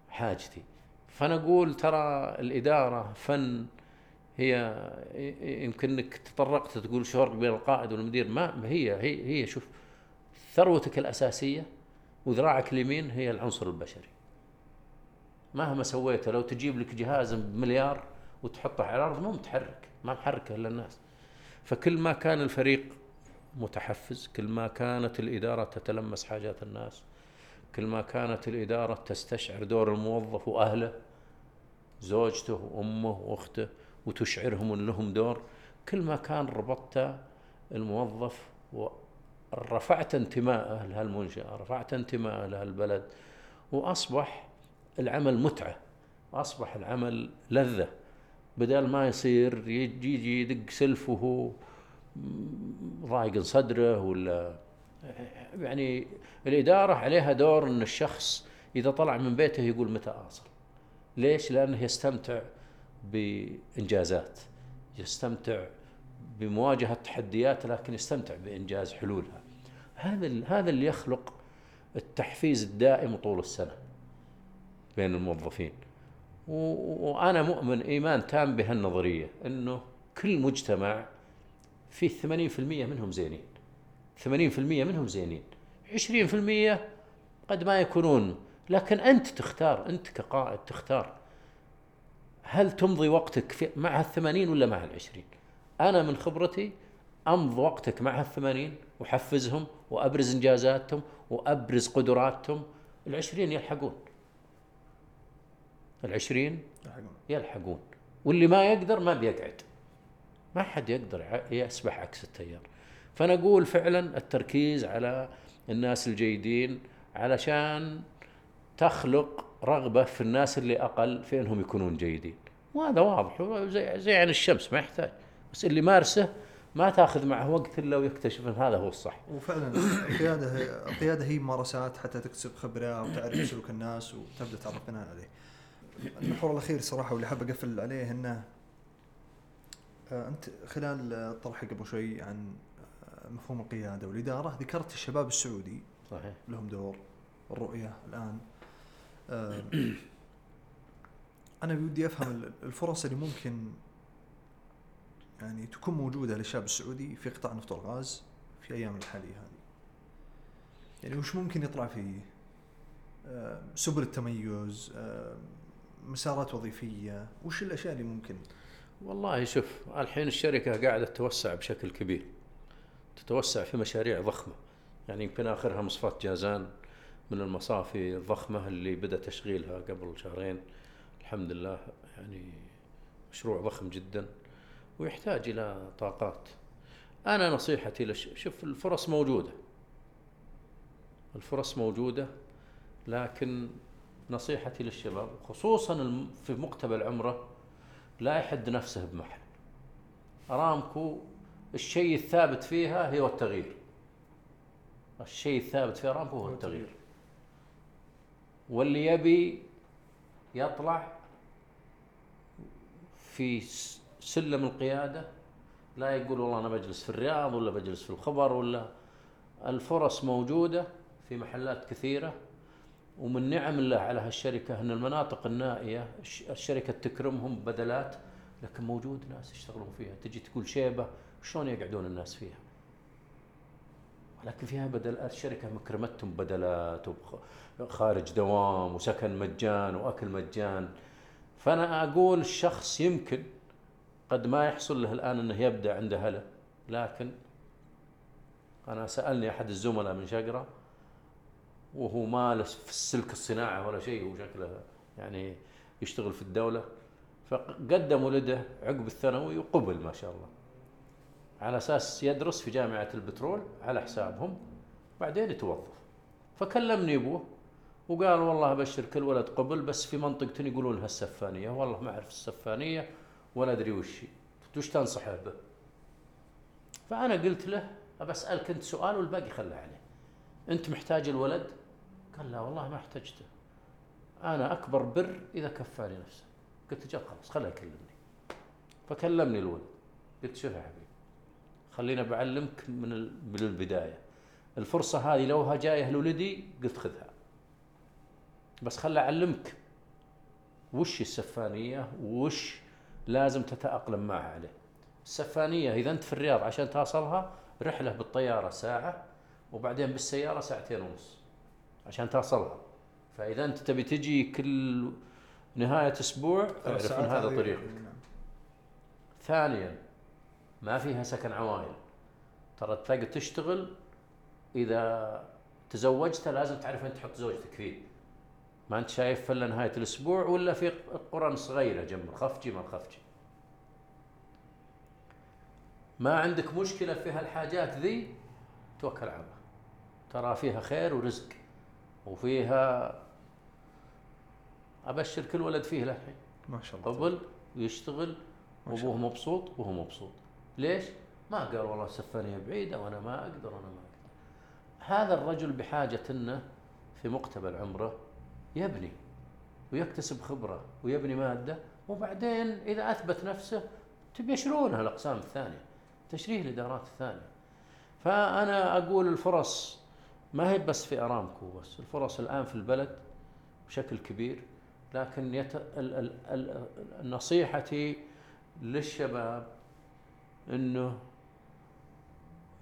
حاجتي. فانا أقول ترى الإدارة فن هي يمكن انك تطرقت تقول شو بين القائد والمدير. ما هي هي هي شوف ثروتك الأساسية وذراعك اليمين هي العنصر البشري. مهما سويته لو تجيب لك جهاز بمليار وتحطه على الأرض مو متحرك ما محركة الا الناس فكل ما كان الفريق متحفز كل ما كانت الإدارة تتلمس حاجات الناس كل ما كانت الإدارة تستشعر دور الموظف وأهله زوجته وأمه وأخته وتشعرهم إن لهم دور كل ما كان ربطت الموظف ورفعت انتماءه لهالمنشأة رفعت انتماءه لهالبلد وأصبح العمل متعة أصبح العمل لذة بدل ما يصير يجي يدق سلف وهو ضايق صدره ولا يعني الإدارة عليها دور أن الشخص إذا طلع من بيته يقول متى أصل. ليش؟ لأنه يستمتع بإنجازات يستمتع بمواجهة تحديات لكن يستمتع بإنجاز حلولها. هذا هذا اللي يخلق التحفيز الدائم طول السنة بين الموظفين. وأنا مؤمن إيمان تام بهالنظرية أنه كل مجتمع فيه 80% منهم زينين. 80% منهم زينين. 20% قد ما يكونون. لكن أنت تختار أنت كقائد تختار. هل تمضي وقتك في مع هالثمانين ولا مع العشرين؟ أنا من خبرتي أمض وقتك مع هالثمانين وحفزهم وأبرز إنجازاتهم وأبرز قدراتهم. العشرين يلحقون. العشرين يلحقون. يلحقون. واللي ما يقدر ما بيقعد. ما حد يقدر يسبح عكس التيار فأنا أقول فعلا التركيز على الناس الجيدين علشان تخلق رغبة في الناس اللي أقل في أنهم يكونون جيدين وهذا واضح زي, زي عن الشمس ما يحتاج بس اللي مارسه ما تأخذ معه وقت إلا ويكتشف إن هذا هو الصح. وفعلا القيادة القيادة هي ممارسات حتى تكتسب خبرة وتعرف سلوك الناس وتبدأ تعرف بناء عليه. المحور الأخير صراحة واللي حاب أقفل عليه إنه أنت خلال الطرح قبل شوي عن آه، مفهوم القيادة والإدارة ذكرت الشباب السعودي صحيح. لهم دور الرؤية الآن. آه، أنا ودي أفهم الفرص اللي ممكن يعني تكون موجودة للشاب السعودي في قطاع نفط والغاز في أيام الحالية هذه. يعني وش ممكن يطلع فيه آه، سبل التميز آه، مسارات وظيفية؟ وش الأشياء اللي ممكن والله شوف الحين الشركة قاعدة تتوسع بشكل كبير. تتوسع في مشاريع ضخمة. يعني يمكن آخرها مصفاة جازان من المصافي الضخمة اللي بدأ تشغيلها قبل شهرين. الحمد لله يعني مشروع ضخم جدا ويحتاج إلى طاقات. أنا نصيحتي لش... شوف الفرص موجودة. الفرص موجودة لكن نصيحتي للشباب خصوصا في مقتبل عمره لا يحد نفسه بمحل أرامكو الشيء الثابت فيها هي التغيير. الشيء الثابت في أرامكو هو التغيير. واللي يبي يطلع في سلم القيادة لا يقول والله أنا بجلس في الرياض ولا بجلس في الخبر ولا الفرص موجودة في محلات كثيرة. ومن نعم الله على هالشركة أن المناطق النائية الشركة تكرمهم بدلات لكن موجود ناس يشتغلون فيها. تجي تقول شيبة شلون يقعدون الناس فيها؟ لكن فيها بدل الشركة مكرمتهم بدلات وخارج دوام وسكن مجان وأكل مجان. فأنا أقول الشخص يمكن قد ما يحصل له الآن أنه يبدأ عنده هلا لكن أنا سألني أحد الزملاء من شقرة وهو ما في السلك الصناعة ولا شيء وشكله يعني يشتغل في الدولة. فقدم ولده عقب الثانوي وقبل ما شاء الله. على أساس يدرس في جامعة البترول على حسابهم بعدين يتوظف. فكلمني أبوه وقال والله أبشر كل ولد قبل بس في منطقة يقولون لها السفانية. والله ما أعرف السفانية ولا أدري وش وش تنصحه به؟ فأنا قلت له أسألك أنت سؤال والباقي خله عليه. أنت محتاج الولد قال لا والله ما احتجته. أنا أكبر بر إذا كفاني نفسه. قلت جل خلاص خله يكلمني. فكلمني الولد. قلت شوف يا حبيبي خلينا بعلمك من من البداية. الفرصة هذه لو جاية لولدي قلت خذها. بس خل أعلمك وش السفانية وش لازم تتأقلم معها عليه. السفانية إذا أنت في الرياض عشان توصلها رحلة بالطيارة ساعة وبعدين بالسيارة ساعتين ونص. عشان توصلها فإذا أنت تبي تجي كل نهاية أسبوع اعرف ان هذا طريقك. نعم. ثانيا ما فيها سكن عوائل. ترى تلاقي تشتغل إذا تزوجت لازم تعرف أنت تحط زوجتك فيه. ما أنت شايف فله نهاية الأسبوع ولا في قرى صغيرة جنب الخفجي ما الخفجي. ما عندك مشكلة في هالحاجات ذي توكل على الله. ترى فيها خير ورزق. وفيها أبشر كل ولد فيه للحين ما شاء الله. قبل ويشتغل وأبوه مبسوط وهو مبسوط. ليش؟ ما قال والله سفانية بعيدة وأنا ما أقدر وأنا ما أقدر. هذا الرجل بحاجة أنه في مقتبل عمره يبني ويكتسب خبرة ويبني مادة وبعدين إذا أثبت نفسه تبيشرونها الأقسام الثانية تشريه الإدارات الثانية. فأنا أقول الفرص ما هي بس في أرامكو بس الفرص الآن في البلد بشكل كبير لكن يت... ال... ال... ال... نصيحتي للشباب إنه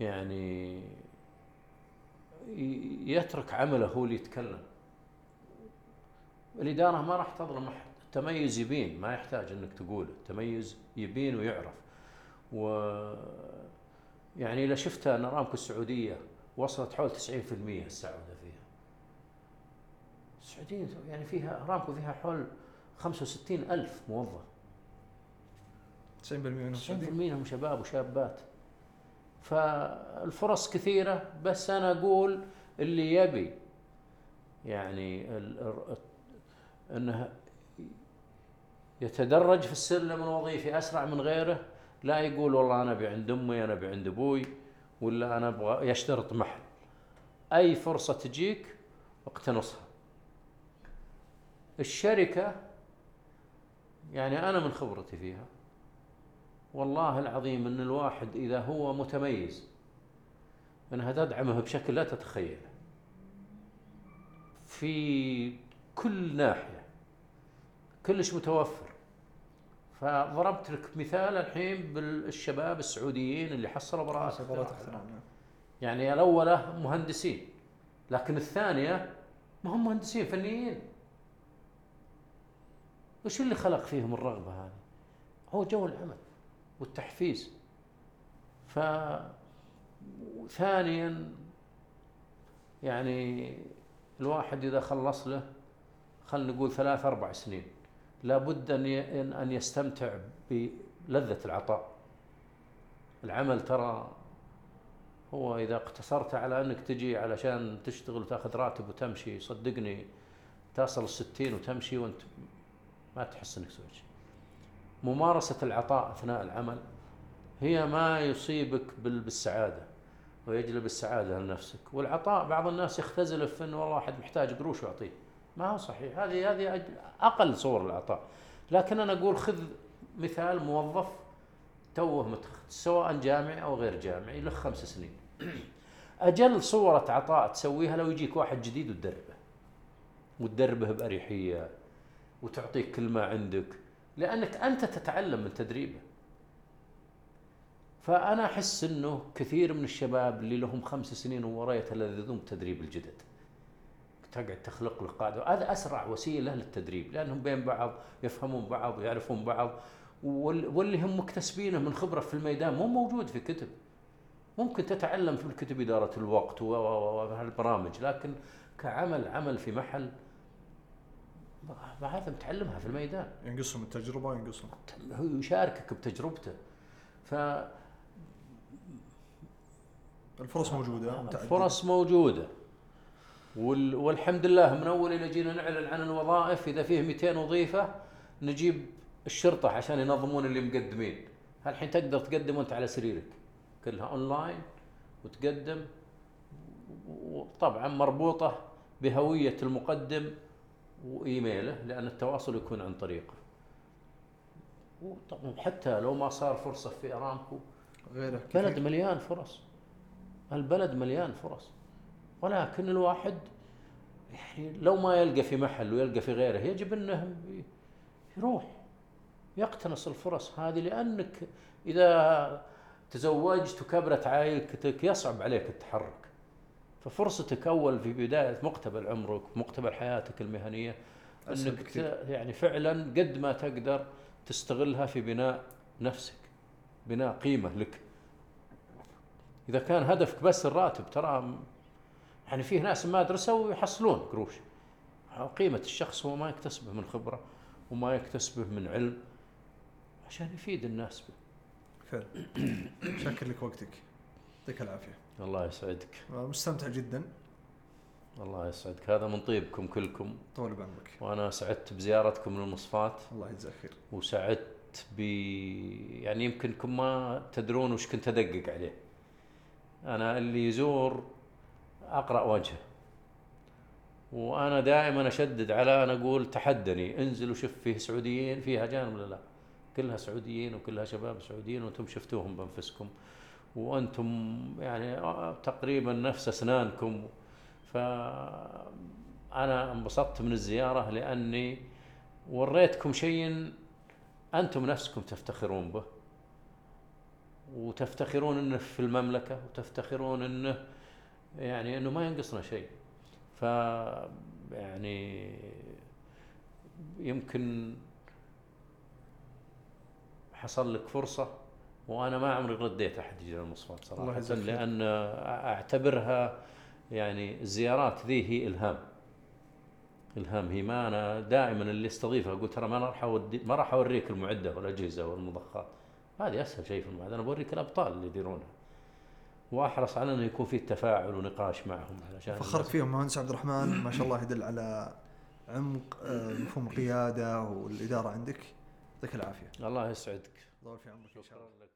يعني يترك عمله هو اللي يتكلم. الإدارة ما راح تظلم أحد. التميز يبين ما يحتاج أنك تقوله. التميز يبين ويعرف. و يعني إذا شفت أن أرامكو السعودية وصلت حول 90% السعودة فيها. السعودية يعني فيها أرامكو فيها حول 65 ألف موظف. 90% منهم 90% منهم شباب وشابات. فالفرص كثيرة بس أنا أقول اللي يبي يعني أنه يتدرج في السلم الوظيفي أسرع من غيره لا يقول والله أنا أبي عند أمي أنا أبي عند أبوي. ولا أنا أبغى يشترط محل. أي فرصة تجيك اقتنصها. الشركة يعني أنا من خبرتي فيها والله العظيم إن الواحد إذا هو متميز إنها تدعمه بشكل لا تتخيله. في كل ناحية كلش متوفر. فضربت لك مثال الحين بالشباب السعوديين اللي حصلوا براءة نعم. يعني الأولى مهندسين لكن الثانية ما هم مهندسين فنيين. وش اللي خلق فيهم الرغبة هذه؟ هو جو العمل والتحفيز. ف ثانيا يعني الواحد إذا خلص له خلينا نقول ثلاث أربع سنين. لابد أن أن يستمتع بلذة العطاء. العمل ترى هو إذا اقتصرت على أنك تجي علشان تشتغل وتأخذ راتب وتمشي صدقني تصل الستين وتمشي وأنت ما تحس أنك سويت شيء. ممارسة العطاء أثناء العمل هي ما يصيبك بالسعادة ويجلب السعادة لنفسك. والعطاء بعض الناس يختزل في أنه والله واحد محتاج قروش ويعطيه ما هو صحيح. هذه هذه أقل صور الأعطاء. لكن أنا أقول خذ مثال موظف توه متخ سواء جامعي أو غير جامعي له خمس سنين. أجل صورة عطاء تسويها لو يجيك واحد جديد وتدربه. وتدربه بأريحية. وتعطيك كل ما عندك. لأنك أنت تتعلم من تدريبه. فأنا أحس إنه كثير من الشباب اللي لهم خمس سنين وورا يتلذذون بتدريب الجدد. تقعد تخلق له قاعدة. هذا أسرع وسيلة للتدريب لأنهم بين بعض يفهمون بعض ويعرفون بعض وال- واللي هم مكتسبينه من خبرة في الميدان مو موجود في كتب. ممكن تتعلم في الكتب إدارة الوقت وهالبرامج لكن كعمل عمل في محل ما هذا متعلمها في الميدان. ينقصهم التجربة وينقصهم هو يشاركك بتجربته. ف الفرص موجودة. الفرص موجودة. والحمد لله من أول إلى جينا نعلن عن الوظائف إذا فيه 200 وظيفة نجيب الشرطة عشان ينظمون اللي مقدمين. الحين تقدر تقدم وأنت على سريرك. كلها أونلاين وتقدم وطبعا مربوطة بهوية المقدم وإيميله لأن التواصل يكون عن طريقه. وطبعا حتى لو ما صار فرصة في ارامكو غيره بلد. مليان فرص. البلد مليان فرص. ولكن الواحد يعني لو ما يلقى في محل ويلقى في غيره يجب إنه يروح يقتنص الفرص هذه لأنك إذا تزوجت وكبرت عائلتك يصعب عليك التحرك ففرصتك أول في بداية مقتبل عمرك مقتبل حياتك المهنية إنك بكثير. ت- يعني فعلا قد ما تقدر تستغلها في بناء نفسك بناء قيمة لك إذا كان هدفك بس الراتب ترى يعني فيه ناس ما درسوا ويحصلون قروش. قيمة الشخص هو ما يكتسبه من خبرة وما يكتسبه من علم عشان يفيد الناس به. فعلا. شاكر لك وقتك. يعطيك العافية. الله يسعدك. مستمتع جدا. الله يسعدك. هذا من طيبكم كلكم. طول بعمرك. وأنا سعدت بزيارتكم للمصفات. الله يجزاك خير. وسعدت ب يعني يمكنكم ما تدرون وش كنت أدقق عليه. أنا اللي يزور أقرأ وجهه وأنا دائما أشدد على أنا أقول تحدني انزل وشوف فيه سعوديين فيها جانب ولا لا؟ كلها سعوديين وكلها شباب سعوديين وأنتم شفتوهم بأنفسكم. وأنتم يعني تقريبا نفس أسنانكم. فانا انبسطت من الزيارة لأني وريتكم شيء أنتم نفسكم تفتخرون به. وتفتخرون إنه في المملكة وتفتخرون إنه يعني إنه ما ينقصنا شيء. ف يعني يمكن حصل لك فرصة وأنا ما عمري رديت أحد يجي للمصفات الله صراحة خير. لأن أعتبرها يعني الزيارات ذي هي إلهام. إلهام. هي ما أنا دائما اللي أستضيفها أقول ترى ما راح أودي ما راح أوريك المعدة والأجهزة والمضخات. هذه أسهل شيء في المعدة. أنا بوريك الأبطال اللي يديرونها. واحرص على إنه يكون في تفاعل ونقاش معهم علشان فخرت فيهم مهندس عبد الرحمن ما شاء الله يدل على عمق آه، مفهوم القيادة والإدارة عندك. يعطيك العافية. الله يسعدك. طول في عمرك الله. شكرا لك.